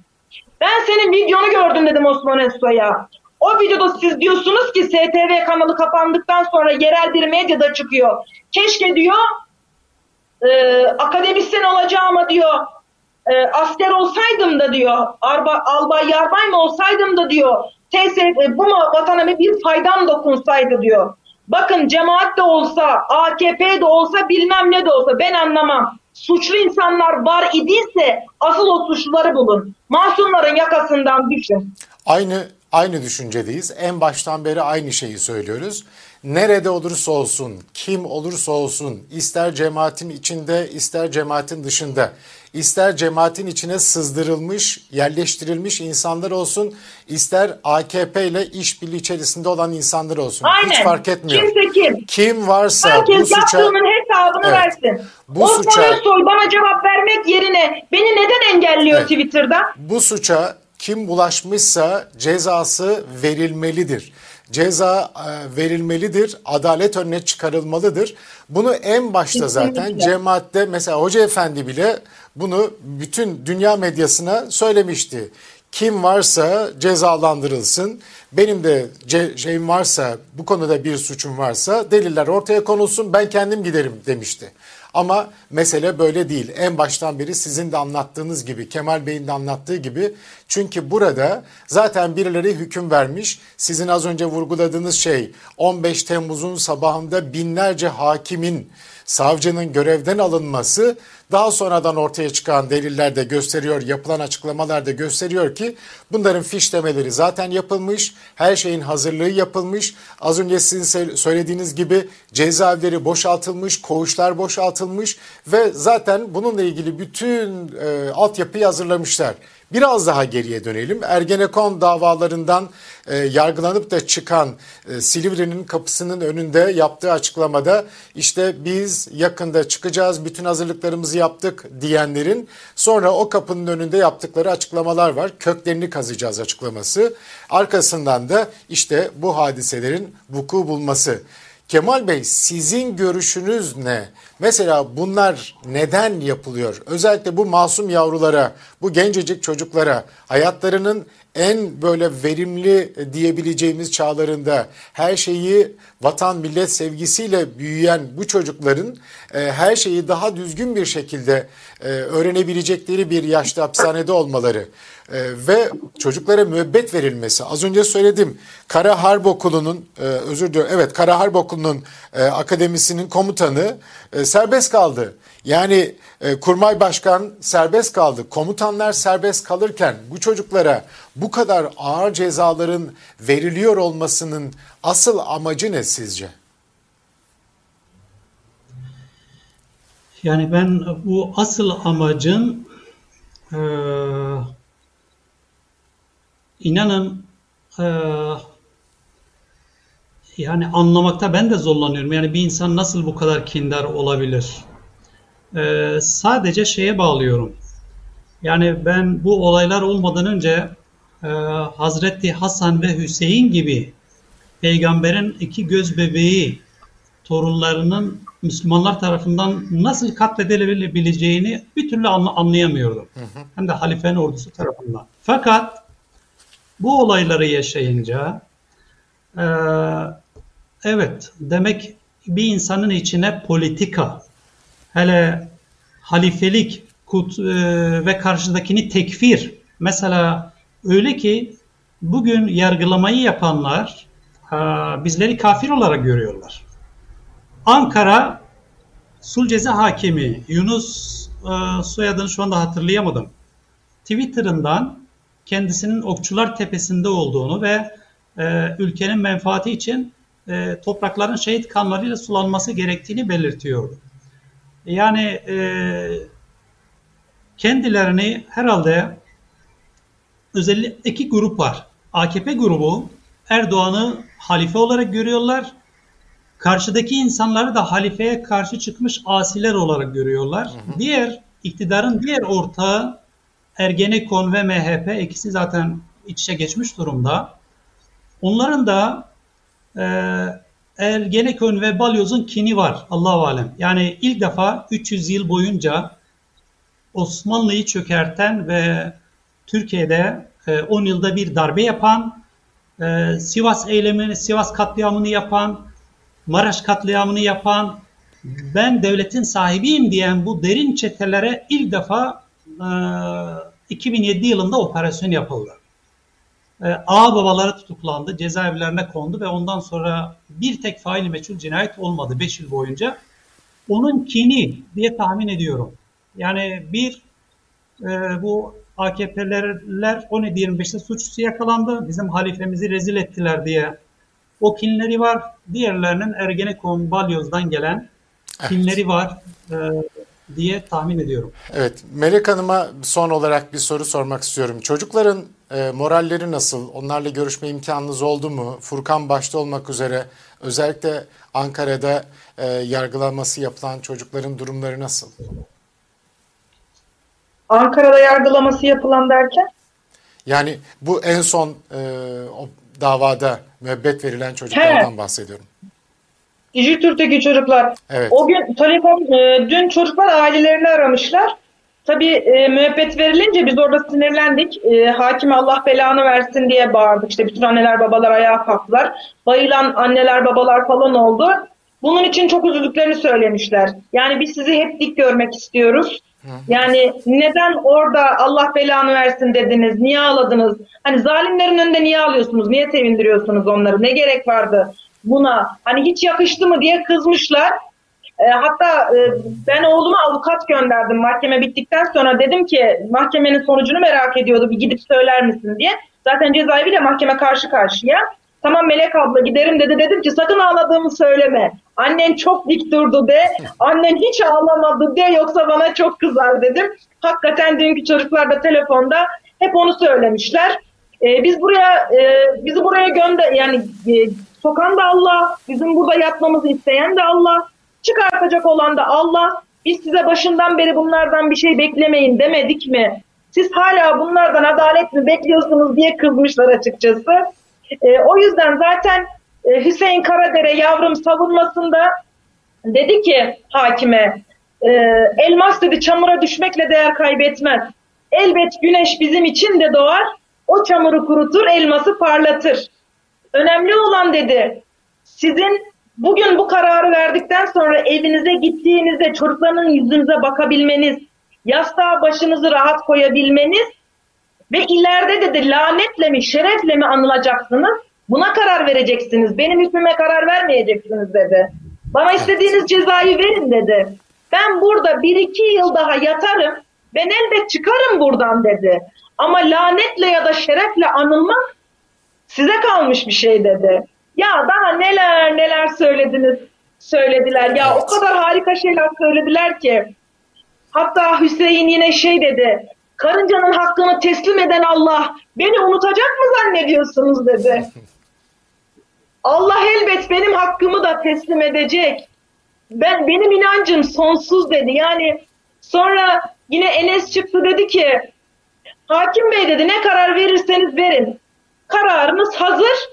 Ben senin videonu gördüm dedim Osman Özsoy'a. O videoda siz diyorsunuz ki STV kanalı kapandıktan sonra yerel bir medyada çıkıyor. Keşke diyor e, akademisyen olacağıma diyor e, asker olsaydım da diyor arba, albay yarbay mı olsaydım da diyor TSF bu mu vatana bir faydam dokunsaydı diyor. Bakın cemaat de olsa AKP de olsa bilmem ne de olsa ben anlamam. Suçlu insanlar var idiyse asıl o suçluları bulun. Masumların yakasından düşün. Aynı aynı düşüncedeyiz. En baştan beri aynı şeyi söylüyoruz. Nerede olursa olsun, kim olursa olsun, ister cemaatin içinde, ister cemaatin dışında, ister cemaatin içine sızdırılmış, yerleştirilmiş insanlar olsun, ister AKP ile işbirliği içerisinde olan insanlar olsun. Aynen. Hiç fark etmiyor. Kimse kim. Kim varsa bu Herkes suça yaptığının hesabını Evet. versin. Bu Osman suça- Özsoy bana cevap vermek yerine beni neden engelliyor Evet. Twitter'da? bu suça kim bulaşmışsa cezası verilmelidir. Ceza e, verilmelidir, adalet önüne çıkarılmalıdır. Bunu en başta zaten cemaatte mesela Hoca Efendi bile bunu bütün dünya medyasına söylemişti. Kim varsa cezalandırılsın. Benim de ce- şeyim varsa, bu konuda bir suçum varsa deliller ortaya konulsun ben kendim giderim demişti. Ama mesele böyle değil. En baştan beri sizin de anlattığınız gibi, Kemal Bey'in de anlattığı gibi. Çünkü burada zaten birileri hüküm vermiş. Sizin az önce vurguladığınız şey 15 Temmuz'un sabahında binlerce hakimin, savcının görevden alınması daha sonradan ortaya çıkan deliller de gösteriyor, yapılan açıklamalar da gösteriyor ki bunların fişlemeleri zaten yapılmış, her şeyin hazırlığı yapılmış. Az önce sizin sö- söylediğiniz gibi cezaevleri boşaltılmış, koğuşlar boşaltılmış ve zaten bununla ilgili bütün e, altyapıyı hazırlamışlar. Biraz daha geriye dönelim. Ergenekon davalarından e, yargılanıp da çıkan e, Silivri'nin kapısının önünde yaptığı açıklamada işte biz yakında çıkacağız, bütün hazırlıklarımızı yaptık diyenlerin sonra o kapının önünde yaptıkları açıklamalar var. Köklerini kazacağız açıklaması. Arkasından da işte bu hadiselerin vuku bulması. Kemal Bey sizin görüşünüz ne? Mesela bunlar neden yapılıyor? Özellikle bu masum yavrulara, bu gencecik çocuklara hayatlarının en böyle verimli diyebileceğimiz çağlarında her şeyi vatan millet sevgisiyle büyüyen bu çocukların e, her şeyi daha düzgün bir şekilde e, öğrenebilecekleri bir yaşta hapishanede olmaları e, ve çocuklara müebbet verilmesi. Az önce söyledim Kara Harp Okulu'nun e, özür diliyorum evet Kara Harp Okulu'nun e, akademisinin komutanı e, serbest kaldı. Yani e, kurmay başkan serbest kaldı. Komutanlar serbest kalırken bu çocuklara bu kadar ağır cezaların veriliyor olmasının asıl amacı ne sizce? Yani ben bu asıl amacın e, inanın e, yani anlamakta ben de zorlanıyorum. Yani bir insan nasıl bu kadar kindar olabilir? E, sadece şeye bağlıyorum. Yani ben bu olaylar olmadan önce e, Hazreti Hasan ve Hüseyin gibi peygamberin iki göz bebeği torunlarının Müslümanlar tarafından nasıl katledilebileceğini bir türlü anlayamıyordum. Hı hı. Hem de halifenin ordusu tarafından. Fakat bu olayları yaşayınca e, evet demek bir insanın içine politika hele halifelik kut, e, ve karşıdakini tekfir mesela öyle ki bugün yargılamayı yapanlar e, bizleri kafir olarak görüyorlar. Ankara Sulceze Hakimi Yunus e, soyadını şu anda hatırlayamadım. Twitter'ından kendisinin Okçular Tepesi'nde olduğunu ve e, ülkenin menfaati için e, toprakların şehit kanlarıyla sulanması gerektiğini belirtiyordu. Yani e, kendilerini herhalde özellikle iki grup var. AKP grubu Erdoğan'ı halife olarak görüyorlar Karşıdaki insanları da halifeye karşı çıkmış asiler olarak görüyorlar. Hı hı. Diğer iktidarın diğer ortağı Ergenekon ve MHP ikisi zaten iç içe geçmiş durumda. Onların da e, Ergenekon ve Balyoz'un kini var Allahu alem. Yani ilk defa 300 yıl boyunca Osmanlı'yı çökerten ve Türkiye'de e, 10 yılda bir darbe yapan, e, Sivas eylemini, Sivas katliamını yapan, Maraş katliamını yapan, ben devletin sahibiyim diyen bu derin çetelere ilk defa 2007 yılında operasyon yapıldı. E, ağa babaları tutuklandı, cezaevlerine kondu ve ondan sonra bir tek faili meçhul cinayet olmadı 5 yıl boyunca. Onun kini diye tahmin ediyorum. Yani bir e, bu AKP'liler 17-25'te suçlusu yakalandı. Bizim halifemizi rezil ettiler diye o kinleri var. Diğerlerinin Ergenekon, Balyoz'dan gelen evet. kinleri var e, diye tahmin ediyorum. Evet. Melek Hanım'a son olarak bir soru sormak istiyorum. Çocukların e, moralleri nasıl? Onlarla görüşme imkanınız oldu mu? Furkan başta olmak üzere özellikle Ankara'da e, yargılanması yapılan çocukların durumları nasıl? Ankara'da yargılaması yapılan derken? Yani bu en son e, o davada müebbet verilen çocuklardan He. bahsediyorum. Dijitürk'teki çocuklar. Evet. O gün telefon, e, dün çocuklar ailelerini aramışlar. Tabii e, müebbet verilince biz orada sinirlendik. E, hakime Allah belanı versin diye bağırdık. İşte bütün anneler babalar ayağa kalktılar. Bayılan anneler babalar falan oldu. Bunun için çok üzüldüklerini söylemişler. Yani biz sizi hep dik görmek istiyoruz. Yani neden orada Allah belanı versin dediniz? Niye ağladınız? Hani zalimlerin önünde niye ağlıyorsunuz? Niye sevindiriyorsunuz onları? Ne gerek vardı buna? Hani hiç yakıştı mı diye kızmışlar. E, hatta e, ben oğluma avukat gönderdim mahkeme bittikten sonra dedim ki mahkemenin sonucunu merak ediyordu bir gidip söyler misin diye. Zaten cezaeviyle mahkeme karşı karşıya. Tamam Melek abla giderim dedi. Dedim ki sakın ağladığımı söyleme. Annen çok dik durdu de. Annen hiç ağlamadı de yoksa bana çok kızar dedim. Hakikaten dünkü çocuklar da telefonda hep onu söylemişler. Ee, biz buraya e, bizi buraya gönder yani e, sokan da Allah, bizim burada yatmamızı isteyen de Allah, çıkartacak olan da Allah. Biz size başından beri bunlardan bir şey beklemeyin demedik mi? Siz hala bunlardan adalet mi bekliyorsunuz diye kızmışlar açıkçası. E, o yüzden zaten e, Hüseyin Karadere yavrum savunmasında dedi ki hakime e, elmas dedi çamura düşmekle değer kaybetmez. Elbet güneş bizim için de doğar. O çamuru kurutur, elması parlatır. Önemli olan dedi sizin bugün bu kararı verdikten sonra evinize gittiğinizde çocuklarının yüzünüze bakabilmeniz, yastığa başınızı rahat koyabilmeniz ve ileride dedi lanetle mi şerefle mi anılacaksınız? Buna karar vereceksiniz. Benim hükmüme karar vermeyeceksiniz dedi. Bana istediğiniz cezayı verin dedi. Ben burada bir iki yıl daha yatarım. Ben elbet çıkarım buradan dedi. Ama lanetle ya da şerefle anılmak size kalmış bir şey dedi. Ya daha neler neler söylediniz, söylediler. Ya o kadar harika şeyler söylediler ki. Hatta Hüseyin yine şey dedi. Karıncanın hakkını teslim eden Allah beni unutacak mı zannediyorsunuz dedi. (laughs) Allah elbet benim hakkımı da teslim edecek. Ben benim inancım sonsuz dedi. Yani sonra yine Enes çıktı dedi ki Hakim Bey dedi ne karar verirseniz verin. Kararınız hazır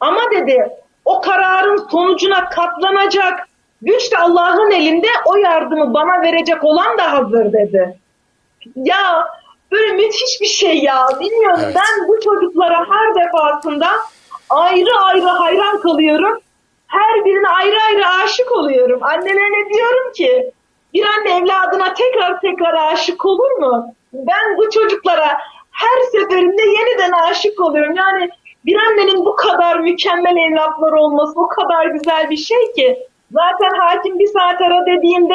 ama dedi o kararın sonucuna katlanacak güç de Allah'ın elinde o yardımı bana verecek olan da hazır dedi. Ya böyle müthiş bir şey ya. Bilmiyorum Evet. ben bu çocuklara her defasında ayrı ayrı hayran kalıyorum. Her birine ayrı ayrı aşık oluyorum. Annelerine diyorum ki bir anne evladına tekrar tekrar aşık olur mu? Ben bu çocuklara her seferinde yeniden aşık oluyorum. Yani bir annenin bu kadar mükemmel evlatları olması o kadar güzel bir şey ki. Zaten hakim bir saat ara dediğinde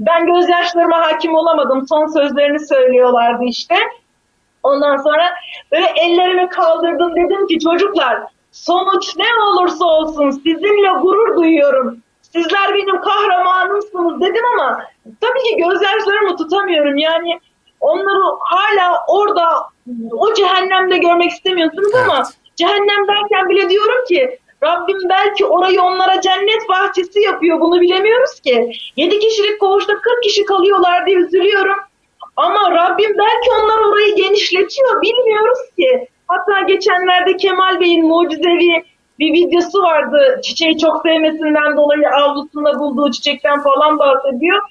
ben gözyaşlarıma hakim olamadım. Son sözlerini söylüyorlardı işte. Ondan sonra böyle ellerimi kaldırdım dedim ki çocuklar sonuç ne olursa olsun sizinle gurur duyuyorum. Sizler benim kahramanımsınız dedim ama tabii ki gözyaşlarımı tutamıyorum. Yani onları hala orada o cehennemde görmek istemiyorsunuz ama Evet. cehennemdeyken bile diyorum ki Rabbim belki orayı onlara cennet bahçesi yapıyor bunu bilemiyoruz ki. 7 kişilik koğuşta 40 kişi kalıyorlar diye üzülüyorum. Ama Rabbim belki onlar orayı genişletiyor bilmiyoruz ki. Hatta geçenlerde Kemal Bey'in mucizevi bir videosu vardı. Çiçeği çok sevmesinden dolayı avlusunda bulduğu çiçekten falan bahsediyor.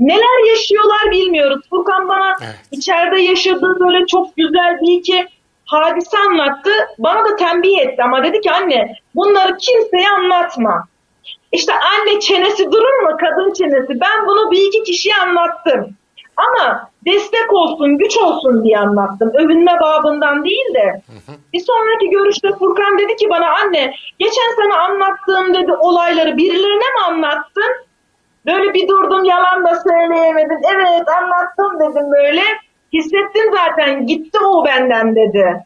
Neler yaşıyorlar bilmiyoruz. Furkan bana Evet. içeride yaşadığı böyle çok güzel bir iki hadise anlattı. Bana da tembih etti ama dedi ki anne bunları kimseye anlatma. İşte anne çenesi durur mu kadın çenesi? Ben bunu bir iki kişiye anlattım. Ama destek olsun, güç olsun diye anlattım. Övünme babından değil de. Bir sonraki görüşte Furkan dedi ki bana anne geçen sene anlattığım dedi olayları birilerine mi anlattın? Böyle bir durdum yalan da söyleyemedim. Evet anlattım dedim böyle. Hissettim zaten gitti o benden dedi.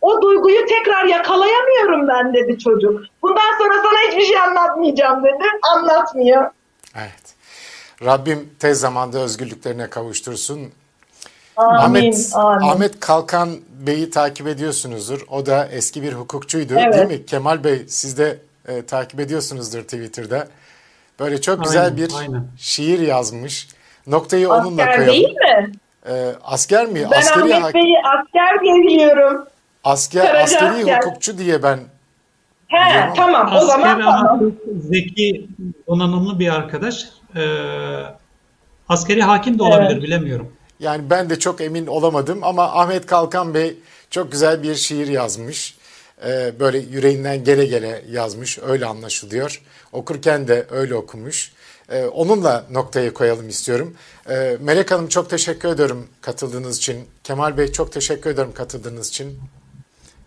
O duyguyu tekrar yakalayamıyorum ben dedi çocuk. Bundan sonra sana hiçbir şey anlatmayacağım dedi. Anlatmıyor. Evet. Rabbim tez zamanda özgürlüklerine kavuştursun. Amin. Ahmet, amin. Ahmet Kalkan Bey'i takip ediyorsunuzdur. O da eski bir hukukçuydu Evet. değil mi? Kemal Bey siz de e, takip ediyorsunuzdur Twitter'da. Böyle çok güzel Aynen, bir aynen. şiir yazmış. Noktayı onunla Asker koyalım. değil mi? E, asker mi? Ben askeri, Ahmet Bey'i asker diye biliyorum. asker, Karaca askeri asker. hukukçu diye ben He Biliyorum. tamam o Asker zaman ama tamam. zeki, donanımlı bir arkadaş. Ee, askeri hakim de olabilir Evet. bilemiyorum. Yani ben de çok emin olamadım ama Ahmet Kalkan Bey çok güzel bir şiir yazmış. Ee, böyle yüreğinden gele gele yazmış. Öyle anlaşılıyor. Okurken de öyle okumuş. Ee, onunla noktayı koyalım istiyorum. Ee, Melek Hanım çok teşekkür ediyorum katıldığınız için. Kemal Bey çok teşekkür ederim katıldığınız için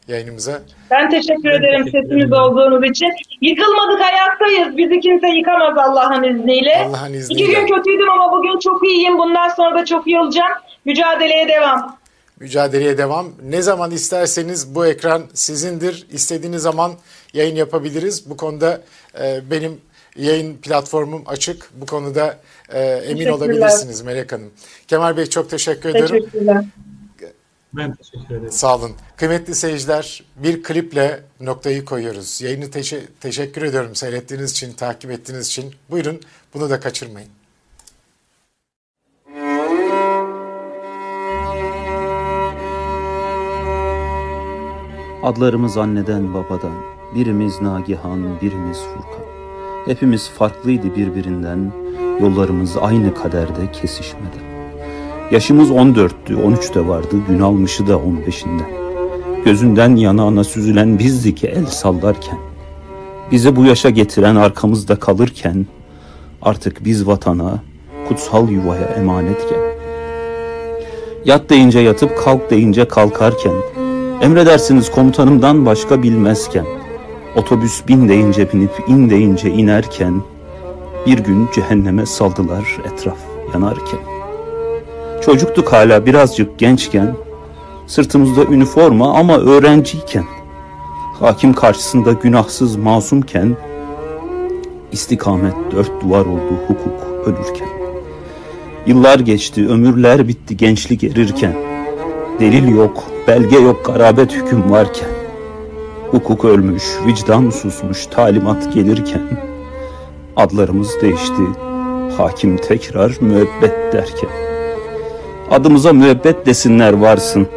yayınımıza. Ben teşekkür Ben ederim teşekkür ederim. olduğunuz için. Yıkılmadık hayattayız. Bizi kimse yıkamaz Allah'ın izniyle. Allah'ın izniyle. İki gün kötüydüm ama bugün çok iyiyim. Bundan sonra da çok iyi olacağım. Mücadeleye devam. Mücadeleye devam. Ne zaman isterseniz bu ekran sizindir. İstediğiniz zaman yayın yapabiliriz. Bu konuda e, benim yayın platformum açık. Bu konuda e, emin olabilirsiniz Melek Hanım. Kemal Bey çok teşekkür ederim. Teşekkürler. Ben teşekkür ederim. Sağ olun. Kıymetli seyirciler bir kliple noktayı koyuyoruz. Yayını teşe- teşekkür ediyorum seyrettiğiniz için, takip ettiğiniz için. Buyurun bunu da kaçırmayın. Adlarımız anneden babadan, birimiz Nagihan, birimiz Furkan. Hepimiz farklıydı birbirinden, yollarımız aynı kaderde kesişmeden. Yaşımız 14'tü, 13 de vardı, gün almışı da 15'inden. Gözünden yanağına süzülen bizdi ki el sallarken. Bizi bu yaşa getiren arkamızda kalırken, artık biz vatana, kutsal yuvaya emanetken. Yat deyince yatıp kalk deyince kalkarken, emredersiniz komutanımdan başka bilmezken, Otobüs bin deyince binip in deyince inerken bir gün cehenneme saldılar etraf yanarken. Çocuktuk hala birazcık gençken, sırtımızda üniforma ama öğrenciyken, hakim karşısında günahsız masumken, istikamet dört duvar oldu hukuk ölürken. Yıllar geçti, ömürler bitti gençlik erirken, delil yok, belge yok, garabet hüküm varken, hukuk ölmüş, vicdan susmuş, talimat gelirken, adlarımız değişti, hakim tekrar müebbet derken. Adımıza müebbet desinler varsın.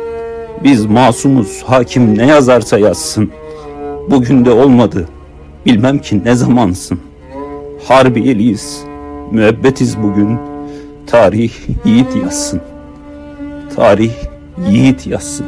Biz masumuz, hakim ne yazarsa yazsın. Bugün de olmadı, bilmem ki ne zamansın. Harbiyeliyiz, müebbetiz bugün. Tarih yiğit yazsın. Tarih yiğit yazsın.